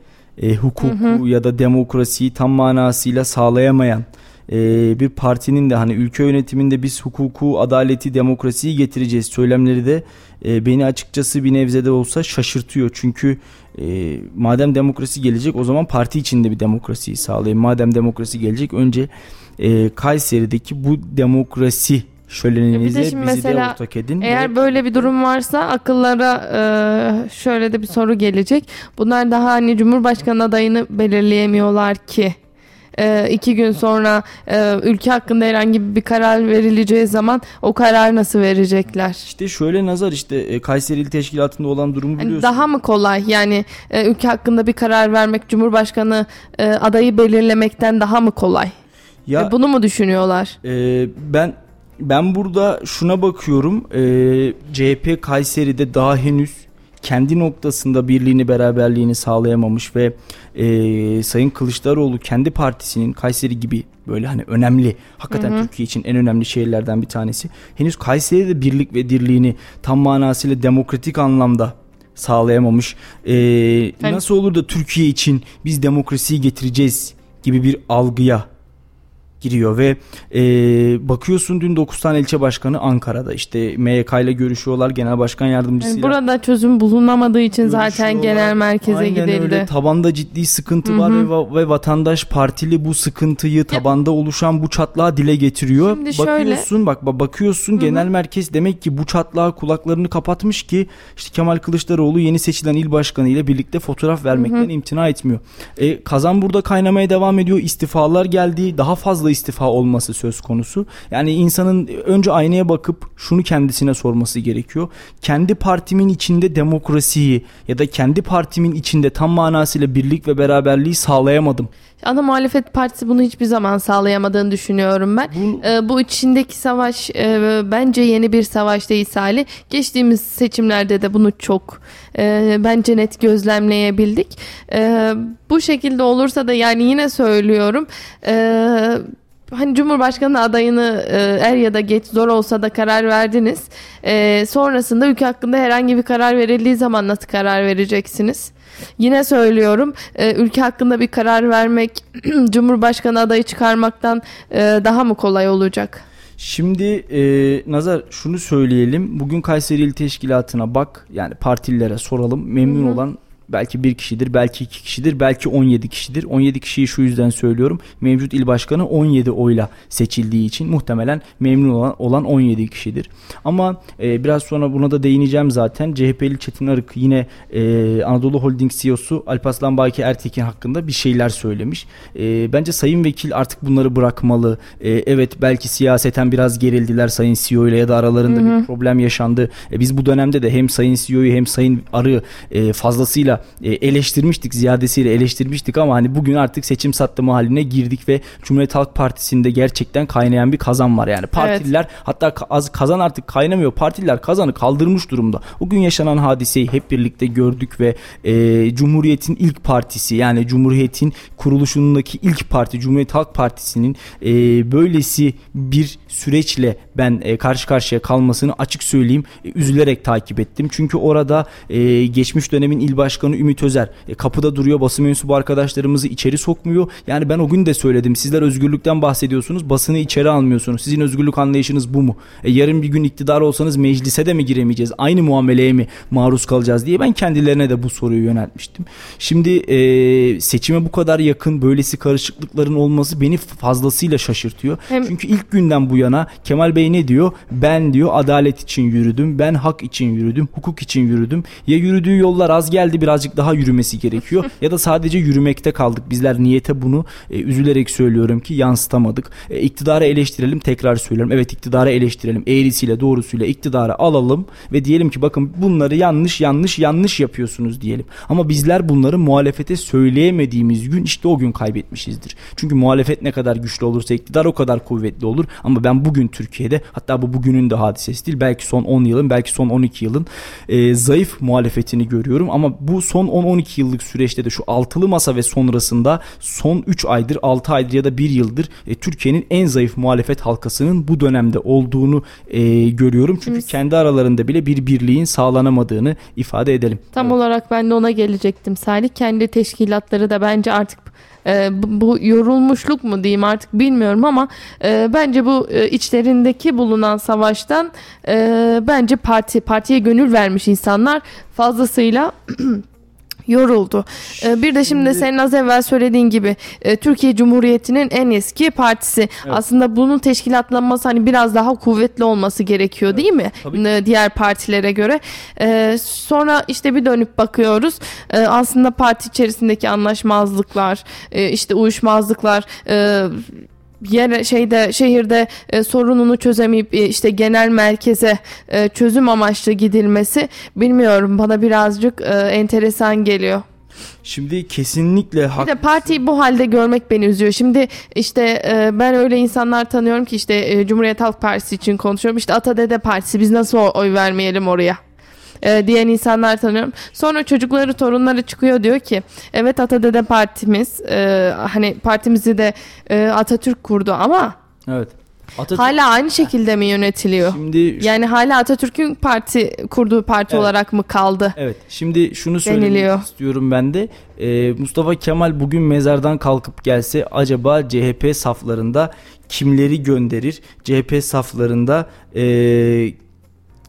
S2: e, hukuku ya da demokrasiyi tam manasıyla sağlayamayan e, bir partinin de hani ülke yönetiminde biz hukuku, adaleti, demokrasiyi getireceğiz söylemleri de e, beni açıkçası bir nebzede olsa şaşırtıyor. Çünkü e, madem demokrasi gelecek o zaman parti içinde bir demokrasiyi sağlayın. Madem demokrasi gelecek önce e, Kayseri'deki bu demokrasi şöleninize bizi
S3: şimdi
S2: de
S3: mesela
S2: ortak edin.
S3: Eğer
S2: ve-
S3: böyle bir durum varsa akıllara e, şöyle de bir soru gelecek. Bunlar daha hani Cumhurbaşkanı adayını belirleyemiyorlar ki. E, iki gün sonra e, ülke hakkında herhangi bir karar verileceği zaman o karar nasıl verecekler?
S2: İşte şöyle nazar işte e, Kayseri İl Teşkilatı'nda olan durumu biliyorsun.
S3: daha mı kolay yani e, ülke hakkında bir karar vermek Cumhurbaşkanı e, adayı belirlemekten daha mı kolay?
S2: ya
S3: E, bunu mu düşünüyorlar?
S2: e, ben ben burada şuna bakıyorum. E, CHP Kayseri'de daha henüz kendi noktasında birliğini beraberliğini sağlayamamış ve e, Sayın Kılıçdaroğlu kendi partisinin Kayseri gibi böyle hani önemli hakikaten Türkiye için en önemli şehirlerden bir tanesi. Henüz Kayseri'de birlik ve dirliğini tam manasıyla demokratik anlamda sağlayamamış. E, Nasıl olur da Türkiye için biz demokrasiyi getireceğiz gibi bir algıya giriyor ve e, bakıyorsun dün 9 tane ilçe başkanı Ankara'da işte MYK ile görüşüyorlar genel başkan
S3: Yani
S2: yardımcısıyla
S3: burada çözüm bulunamadığı için zaten genel merkeze
S2: Aynen
S3: gidildi.
S2: öyle. Tabanda ciddi sıkıntı
S3: Hı
S2: var ve, ve vatandaş partili bu sıkıntıyı tabanda oluşan bu çatlağı dile getiriyor.
S3: Şimdi şöyle-
S2: bakıyorsun bak bak- bakıyorsun genel merkez demek ki bu çatlağa kulaklarını kapatmış ki işte Kemal Kılıçdaroğlu yeni seçilen il başkanı ile birlikte fotoğraf vermekten imtina etmiyor. E, kazan burada kaynamaya devam ediyor. İstifalar geldi. Daha fazla istifa olması söz konusu. Yani insanın önce aynaya bakıp şunu kendisine sorması gerekiyor. Kendi partimin içinde demokrasiyi ya da kendi partimin içinde tam manasıyla birlik ve beraberliği sağlayamadım.
S3: Ana muhalefet partisi bunu hiçbir zaman sağlayamadığını düşünüyorum ben.
S2: Bu-
S3: Ee, bu içindeki savaş e, bence yeni bir savaş değil Salih. Geçtiğimiz seçimlerde de bunu çok e, bence net gözlemleyebildik. E, bu şekilde olursa da yani yine söylüyorum. E, Hani Cumhurbaşkanı adayını e, er ya da geç zor olsa da karar verdiniz. E, sonrasında ülke hakkında herhangi bir karar verildiği zaman nasıl karar vereceksiniz? Yine söylüyorum e, ülke hakkında bir karar vermek Cumhurbaşkanı adayı çıkarmaktan e, daha mı kolay olacak?
S2: Şimdi e, Nazar şunu söyleyelim. Bugün Kayseri İl Teşkilatı'na bak. Yani partililere soralım. Memnun olan belki bir kişidir, belki iki kişidir, belki 17 kişidir. 17 kişiyi şu yüzden söylüyorum. Mevcut il başkanı 17 oyla seçildiği için muhtemelen memnun olan, olan 17 kişidir. Ama e, biraz sonra buna da değineceğim zaten. CHP'li Çetin Arık yine e, Anadolu Holding CEO'su Alparslan Baki Ertekin hakkında bir şeyler söylemiş. E, bence Sayın Vekil artık bunları bırakmalı. E, evet belki siyaseten biraz gerildiler Sayın CEO ile ya da aralarında hı hı. bir problem yaşandı. E, biz bu dönemde de hem Sayın CEO'yu hem Sayın Arı e, fazlasıyla e, eleştirmiştik, ziyadesiyle eleştirmiştik ama hani bugün artık seçim sattımı haline girdik ve Cumhuriyet Halk Partisi'nde gerçekten kaynayan bir kazan var yani. Partililer evet. hatta az kazan artık kaynamıyor. Partililer kazanı kaldırmış durumda. O gün yaşanan hadiseyi hep birlikte gördük ve e, Cumhuriyet'in ilk partisi yani Cumhuriyet'in kuruluşundaki ilk parti Cumhuriyet Halk Partisi'nin e, böylesi bir süreçle ben e, karşı karşıya kalmasını açık söyleyeyim e, üzülerek takip ettim. Çünkü orada e, geçmiş dönemin il başkanı Ümit Özer e, kapıda duruyor basın mensubu arkadaşlarımızı içeri sokmuyor. Yani ben o gün de söyledim sizler özgürlükten bahsediyorsunuz basını içeri almıyorsunuz. Sizin özgürlük anlayışınız bu mu? E, yarın bir gün iktidar olsanız meclise de mi giremeyeceğiz? Aynı muameleye mi maruz kalacağız diye ben kendilerine de bu soruyu yöneltmiştim. Şimdi e, seçime bu kadar yakın böylesi karışıklıkların olması beni fazlasıyla şaşırtıyor. Hem... Çünkü ilk günden bu yana Kemal Bey ne diyor? Ben diyor adalet için yürüdüm. Ben hak için yürüdüm. Hukuk için yürüdüm. Ya yürüdüğü yollar az geldi birazcık daha yürümesi gerekiyor. ya da sadece yürümekte kaldık. Bizler niyete bunu e, üzülerek söylüyorum ki yansıtamadık. E, iktidarı eleştirelim tekrar söylüyorum. Evet iktidarı eleştirelim. Eğrisiyle doğrusuyla iktidarı alalım ve diyelim ki bakın bunları yanlış yanlış yanlış yapıyorsunuz diyelim. Ama bizler bunları muhalefete söyleyemediğimiz gün işte o gün kaybetmişizdir. Çünkü muhalefet ne kadar güçlü olursa iktidar o kadar kuvvetli olur. Ama ben bugün Türkiye'de hatta bu bugünün de hadisesi değil. Belki son 10 yılın belki son 12 yılın e, zayıf muhalefetini görüyorum. Ama bu son 10-12 yıllık süreçte de şu altılı masa ve sonrasında son 3 aydır 6 aydır ya da 1 yıldır e, Türkiye'nin en zayıf muhalefet halkasının bu dönemde olduğunu e, görüyorum. Çünkü Biz... kendi aralarında bile bir birliğin sağlanamadığını ifade edelim.
S3: Tam evet. olarak ben de ona gelecektim Salih. Kendi teşkilatları da bence artık e, bu, bu yorulmuşluk mu diyeyim artık bilmiyorum ama e, bence bu e, içlerindeki bulunan savaştan e, bence parti partiye gönül vermiş insanlar fazlasıyla yoruldu. Ee, bir de şimdi senin az evvel söylediğin gibi e, Türkiye Cumhuriyeti'nin en eski partisi. Evet. Aslında bunun teşkilatlanması hani biraz daha kuvvetli olması gerekiyor değil mi? Tabii. Diğer partilere göre. Ee, sonra işte bir dönüp bakıyoruz. Aslında parti içerisindeki anlaşmazlıklar, e, işte uyuşmazlıklar e, yer şeyde şehirde e, sorununu çözemeyip e, işte genel merkeze e, çözüm amaçlı gidilmesi bilmiyorum bana birazcık e, enteresan geliyor.
S2: Şimdi kesinlikle
S3: hak... Bir de partiyi bu halde görmek beni üzüyor. Şimdi işte e, ben öyle insanlar tanıyorum ki işte e, Cumhuriyet Halk Partisi için konuşuyorum. İşte Ata Dede Partisi biz nasıl oy vermeyelim oraya? E, diyen insanlar tanıyorum. Sonra çocukları torunları çıkıyor diyor ki evet Atadede partimiz e, hani partimizi de e, Atatürk kurdu ama
S2: Evet.
S3: Atatürk... Hala aynı şekilde mi yönetiliyor? Şimdi yani hala Atatürk'ün parti kurduğu parti evet. olarak mı kaldı?
S2: Evet. Şimdi şunu söylemek istiyorum ben de. Ee, Mustafa Kemal bugün mezardan kalkıp gelse acaba CHP saflarında kimleri gönderir? CHP saflarında e,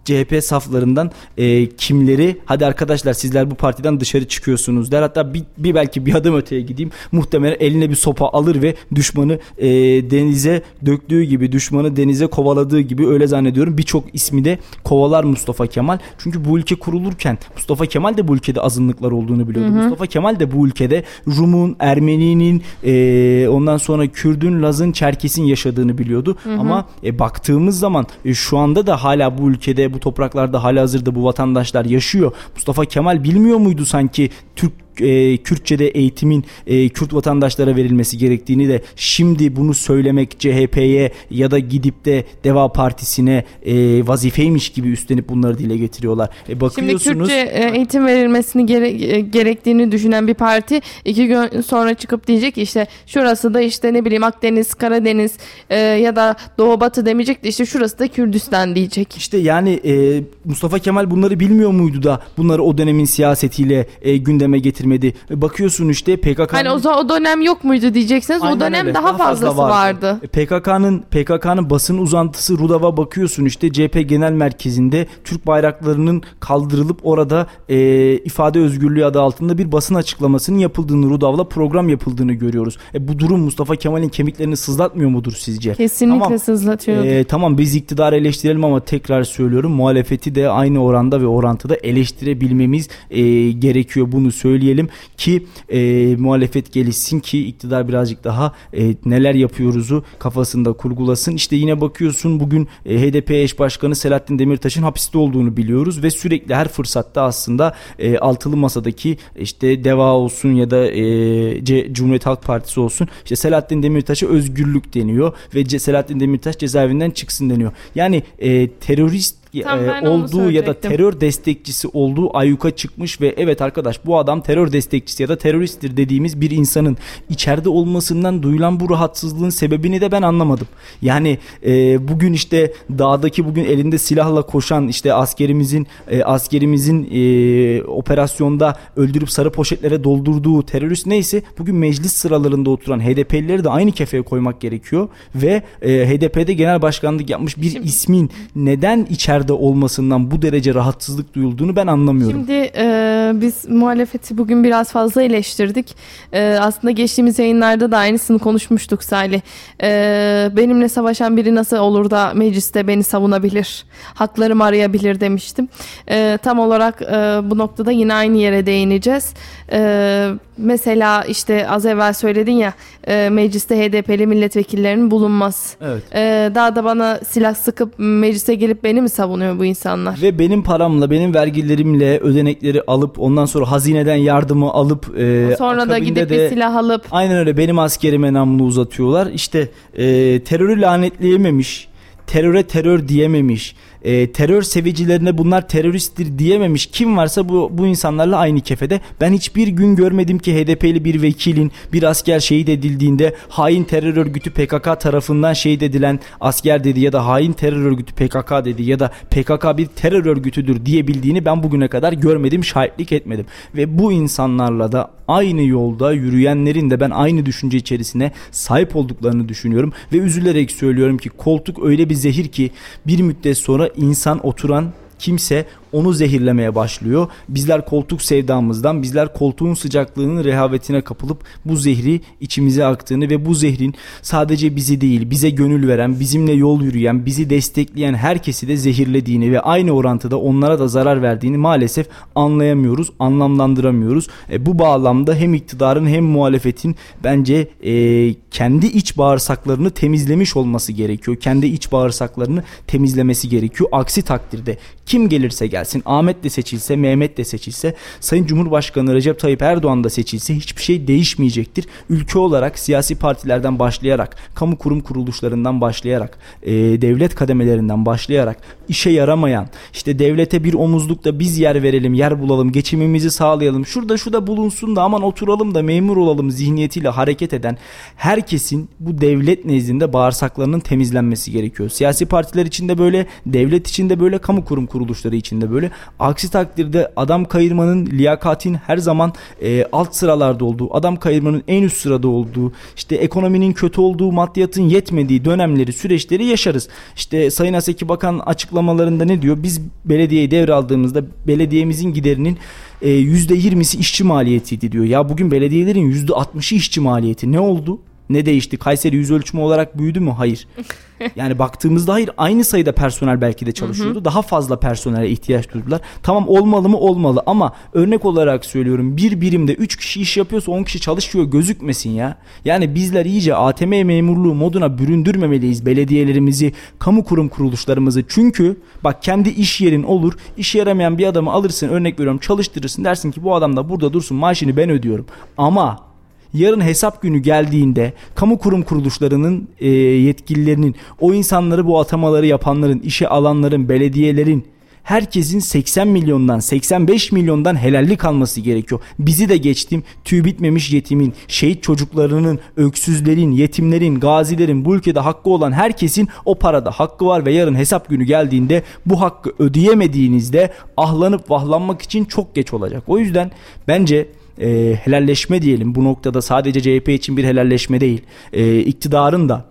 S2: CHP saflarından e, kimleri hadi arkadaşlar sizler bu partiden dışarı çıkıyorsunuz der. Hatta bir, bir belki bir adım öteye gideyim. Muhtemelen eline bir sopa alır ve düşmanı e, denize döktüğü gibi düşmanı denize kovaladığı gibi öyle zannediyorum. Birçok ismi de kovalar Mustafa Kemal. Çünkü bu ülke kurulurken Mustafa Kemal de bu ülkede azınlıklar olduğunu biliyordu. Hı hı. Mustafa Kemal de bu ülkede Rum'un, Ermeni'nin e, ondan sonra Kürdün, Laz'ın, Çerkes'in yaşadığını biliyordu. Hı hı. Ama e, baktığımız zaman e, şu anda da hala bu ülkede bu topraklarda hazırda bu vatandaşlar yaşıyor. Mustafa Kemal bilmiyor muydu sanki Türk e, Kürtçe'de eğitimin e, Kürt vatandaşlara verilmesi gerektiğini de şimdi bunu söylemek CHP'ye ya da gidip de Deva Partisi'ne e, vazifeymiş gibi üstlenip bunları dile getiriyorlar. E, bakıyorsunuz.
S3: Şimdi Kürtçe e, eğitim verilmesini gere, e, gerektiğini düşünen bir parti iki gün sonra çıkıp diyecek işte şurası da işte ne bileyim Akdeniz, Karadeniz e, ya da Doğu Batı demeyecek de işte şurası da Kürdistan diyecek.
S2: İşte yani e, Mustafa Kemal bunları bilmiyor muydu da bunları o dönemin siyasetiyle e, gündeme getirmek edilmedi. E, Bakıyorsun işte PKK
S3: Hani o zaman o dönem yok muydu diyeceksiniz.
S2: Aynen
S3: o dönem
S2: öyle.
S3: daha, fazlası vardı.
S2: E, PKK'nın PKK'nın basın uzantısı Rudav'a bakıyorsun işte CHP Genel Merkezi'nde Türk bayraklarının kaldırılıp orada e, ifade özgürlüğü adı altında bir basın açıklamasının yapıldığını Rudav'la program yapıldığını görüyoruz. E, bu durum Mustafa Kemal'in kemiklerini sızlatmıyor mudur sizce?
S3: Kesinlikle
S2: Tamam.
S3: sızlatıyordu.
S2: Ee, tamam biz iktidarı eleştirelim ama tekrar söylüyorum muhalefeti de aynı oranda ve orantıda eleştirebilmemiz e, gerekiyor bunu söyleyelim ki e, muhalefet gelişsin ki iktidar birazcık daha e, neler yapıyoruzu kafasında kurgulasın. İşte yine bakıyorsun bugün e, HDP eş başkanı Selahattin Demirtaş'ın hapiste olduğunu biliyoruz ve sürekli her fırsatta aslında e, altılı masadaki işte DEVA olsun ya da e, Cumhuriyet Halk Partisi olsun işte Selahattin Demirtaş'a özgürlük deniyor ve Selahattin Demirtaş cezaevinden çıksın deniyor. Yani e, terörist
S3: Tam
S2: e, olduğu ya da terör destekçisi olduğu ayyuka çıkmış ve evet arkadaş bu adam terör destekçisi ya da teröristtir dediğimiz bir insanın içeride olmasından duyulan bu rahatsızlığın sebebini de ben anlamadım. Yani e, bugün işte dağdaki bugün elinde silahla koşan işte askerimizin e, askerimizin e, operasyonda öldürüp sarı poşetlere doldurduğu terörist neyse bugün meclis sıralarında oturan HDP'lileri de aynı kefeye koymak gerekiyor ve e, HDP'de genel başkanlık yapmış bir ismin neden içeride olmasından bu derece rahatsızlık duyulduğunu ben anlamıyorum.
S3: Şimdi e, biz muhalefeti bugün biraz fazla eleştirdik. E, aslında geçtiğimiz yayınlarda da aynısını konuşmuştuk Salih. E, benimle savaşan biri nasıl olur da mecliste beni savunabilir, haklarımı arayabilir demiştim. E, tam olarak e, bu noktada yine aynı yere değineceğiz. E, mesela işte az evvel söyledin ya e, mecliste HDP'li milletvekillerinin bulunmaz.
S2: Evet.
S3: E, daha da bana silah sıkıp meclise gelip beni mi savunuyor bu insanlar?
S2: Ve benim paramla, benim vergilerimle ödenekleri alıp ondan sonra hazineden yardımı alıp e,
S3: Sonra da gidip
S2: de-
S3: bir silah alıp
S2: Aynen öyle benim askerime namlu uzatıyorlar. İşte e, terörü lanetleyememiş, teröre terör diyememiş, e, terör sevicilerine bunlar teröristtir diyememiş kim varsa bu, bu insanlarla aynı kefede. Ben hiçbir gün görmedim ki HDP'li bir vekilin bir asker şehit edildiğinde hain terör örgütü PKK tarafından şehit edilen asker dedi ya da hain terör örgütü PKK dedi ya da PKK bir terör örgütüdür diyebildiğini ben bugüne kadar görmedim, şahitlik etmedim. Ve bu insanlarla da aynı yolda yürüyenlerin de ben aynı düşünce içerisine sahip olduklarını düşünüyorum ve üzülerek söylüyorum ki koltuk öyle bir zehir ki bir müddet sonra insan oturan kimse onu zehirlemeye başlıyor. Bizler koltuk sevdamızdan, bizler koltuğun sıcaklığının rehavetine kapılıp bu zehri içimize aktığını ve bu zehrin sadece bizi değil, bize gönül veren, bizimle yol yürüyen, bizi destekleyen herkesi de zehirlediğini ve aynı orantıda onlara da zarar verdiğini maalesef anlayamıyoruz, anlamlandıramıyoruz. E, bu bağlamda hem iktidarın hem muhalefetin bence e, kendi iç bağırsaklarını temizlemiş olması gerekiyor. Kendi iç bağırsaklarını temizlemesi gerekiyor. Aksi takdirde kim gelirse gelsin, Ahmet de seçilse, Mehmet de seçilse, Sayın Cumhurbaşkanı Recep Tayyip Erdoğan da seçilse hiçbir şey değişmeyecektir. Ülke olarak siyasi partilerden başlayarak, kamu kurum kuruluşlarından başlayarak, e, devlet kademelerinden başlayarak işe yaramayan, işte devlete bir omuzlukta biz yer verelim, yer bulalım, geçimimizi sağlayalım, şurada şurada bulunsun da aman oturalım da memur olalım zihniyetiyle hareket eden herkesin bu devlet nezdinde bağırsaklarının temizlenmesi gerekiyor. Siyasi partiler içinde böyle, devlet içinde böyle, kamu kurum kuruluşları içinde böyle. Aksi takdirde adam kayırmanın, liyakatin her zaman e, alt sıralarda olduğu, adam kayırmanın en üst sırada olduğu, işte ekonominin kötü olduğu, maddiyatın yetmediği dönemleri, süreçleri yaşarız. İşte Sayın Aseki Bakan açıklamalarında ne diyor? Biz belediyeyi devraldığımızda belediyemizin giderinin e, %20'si işçi maliyetiydi diyor. Ya bugün belediyelerin %60'ı işçi maliyeti. Ne oldu? Ne değişti? Kayseri yüz ölçümü olarak büyüdü mü? Hayır. Yani baktığımızda hayır aynı sayıda personel belki de çalışıyordu. Daha fazla personele ihtiyaç duydular. Tamam olmalı mı? Olmalı ama örnek olarak söylüyorum bir birimde 3 kişi iş yapıyorsa 10 kişi çalışıyor gözükmesin ya. Yani bizler iyice ATM memurluğu moduna büründürmemeliyiz belediyelerimizi, kamu kurum kuruluşlarımızı. Çünkü bak kendi iş yerin olur. işe yaramayan bir adamı alırsın örnek veriyorum çalıştırırsın dersin ki bu adam da burada dursun maaşını ben ödüyorum. Ama yarın hesap günü geldiğinde kamu kurum kuruluşlarının e, yetkililerinin o insanları bu atamaları yapanların işe alanların belediyelerin herkesin 80 milyondan 85 milyondan helallik alması gerekiyor. Bizi de geçtim tüy bitmemiş yetimin, şehit çocuklarının, öksüzlerin, yetimlerin, gazilerin bu ülkede hakkı olan herkesin o parada hakkı var ve yarın hesap günü geldiğinde bu hakkı ödeyemediğinizde ahlanıp vahlanmak için çok geç olacak. O yüzden bence e, helalleşme diyelim. Bu noktada sadece CHP için bir helalleşme değil. E, iktidarın da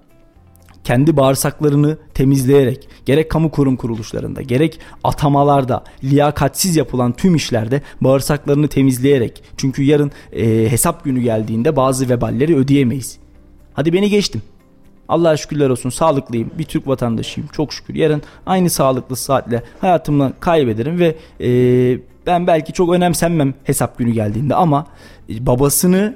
S2: kendi bağırsaklarını temizleyerek gerek kamu kurum kuruluşlarında gerek atamalarda liyakatsiz yapılan tüm işlerde bağırsaklarını temizleyerek çünkü yarın e, hesap günü geldiğinde bazı veballeri ödeyemeyiz. Hadi beni geçtim. Allah'a şükürler olsun sağlıklıyım. Bir Türk vatandaşıyım. Çok şükür. Yarın aynı sağlıklı saatle hayatımı kaybederim ve e, ben belki çok önemsenmem hesap günü geldiğinde ama e, babasını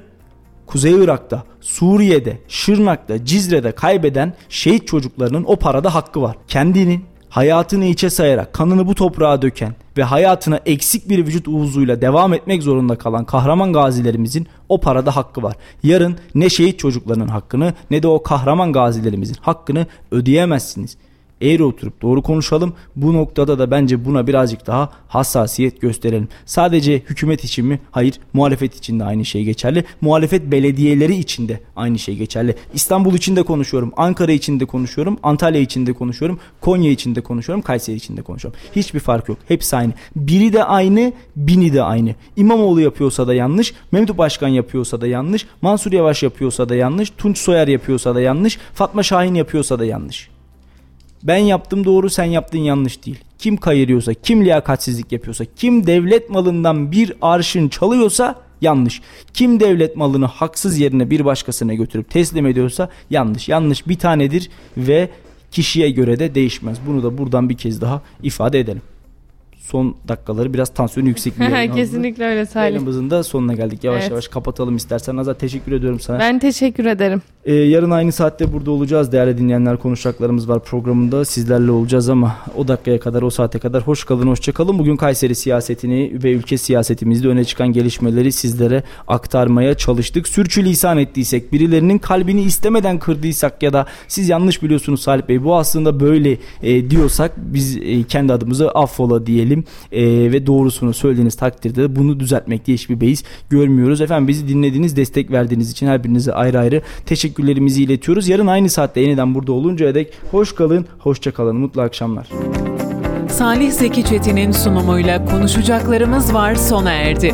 S2: Kuzey Irak'ta, Suriye'de, Şırnak'ta, Cizre'de kaybeden şehit çocuklarının o parada hakkı var. Kendinin hayatını içe sayarak kanını bu toprağa döken ve hayatına eksik bir vücut uzvuyla devam etmek zorunda kalan kahraman gazilerimizin o parada hakkı var. Yarın ne şehit çocuklarının hakkını ne de o kahraman gazilerimizin hakkını ödeyemezsiniz eğri oturup doğru konuşalım. Bu noktada da bence buna birazcık daha hassasiyet gösterelim. Sadece hükümet için mi? Hayır. Muhalefet için de aynı şey geçerli. Muhalefet belediyeleri için de aynı şey geçerli. İstanbul için de konuşuyorum. Ankara için de konuşuyorum. Antalya için de konuşuyorum. Konya için de konuşuyorum. Kayseri için de konuşuyorum. Hiçbir fark yok. Hepsi aynı. Biri de aynı, bini de aynı. İmamoğlu yapıyorsa da yanlış. Mehmet Başkan yapıyorsa da yanlış. Mansur Yavaş yapıyorsa da yanlış. Tunç Soyer yapıyorsa da yanlış. Fatma Şahin yapıyorsa da yanlış. Ben yaptım doğru sen yaptın yanlış değil. Kim kayırıyorsa, kim liyakatsizlik yapıyorsa, kim devlet malından bir arşın çalıyorsa yanlış. Kim devlet malını haksız yerine bir başkasına götürüp teslim ediyorsa yanlış. Yanlış bir tanedir ve kişiye göre de değişmez. Bunu da buradan bir kez daha ifade edelim son dakikaları biraz tansiyon yüksek bir yayın
S3: Kesinlikle öyle Salih.
S2: Yayınımızın da sonuna geldik. Yavaş
S3: evet.
S2: yavaş kapatalım istersen. Azat teşekkür ediyorum sana.
S3: Ben teşekkür ederim.
S2: Ee, yarın aynı saatte burada olacağız. Değerli dinleyenler konuşacaklarımız var programında. Sizlerle olacağız ama o dakikaya kadar o saate kadar hoş kalın hoşça kalın. Bugün Kayseri siyasetini ve ülke siyasetimizde öne çıkan gelişmeleri sizlere aktarmaya çalıştık. Sürçülisan ettiysek birilerinin kalbini istemeden kırdıysak ya da siz yanlış biliyorsunuz Salih Bey bu aslında böyle e, diyorsak biz e, kendi adımızı affola diyelim e, ve doğrusunu söylediğiniz takdirde bunu düzeltmekte hiçbir beis görmüyoruz. Efendim bizi dinlediğiniz destek verdiğiniz için her birinize ayrı ayrı teşekkür teşekkürlerimizi iletiyoruz. Yarın aynı saatte yeniden burada oluncaya dek hoş kalın, hoşça kalın. Mutlu akşamlar.
S1: Salih Zeki Çetin'in sunumuyla konuşacaklarımız var sona erdi.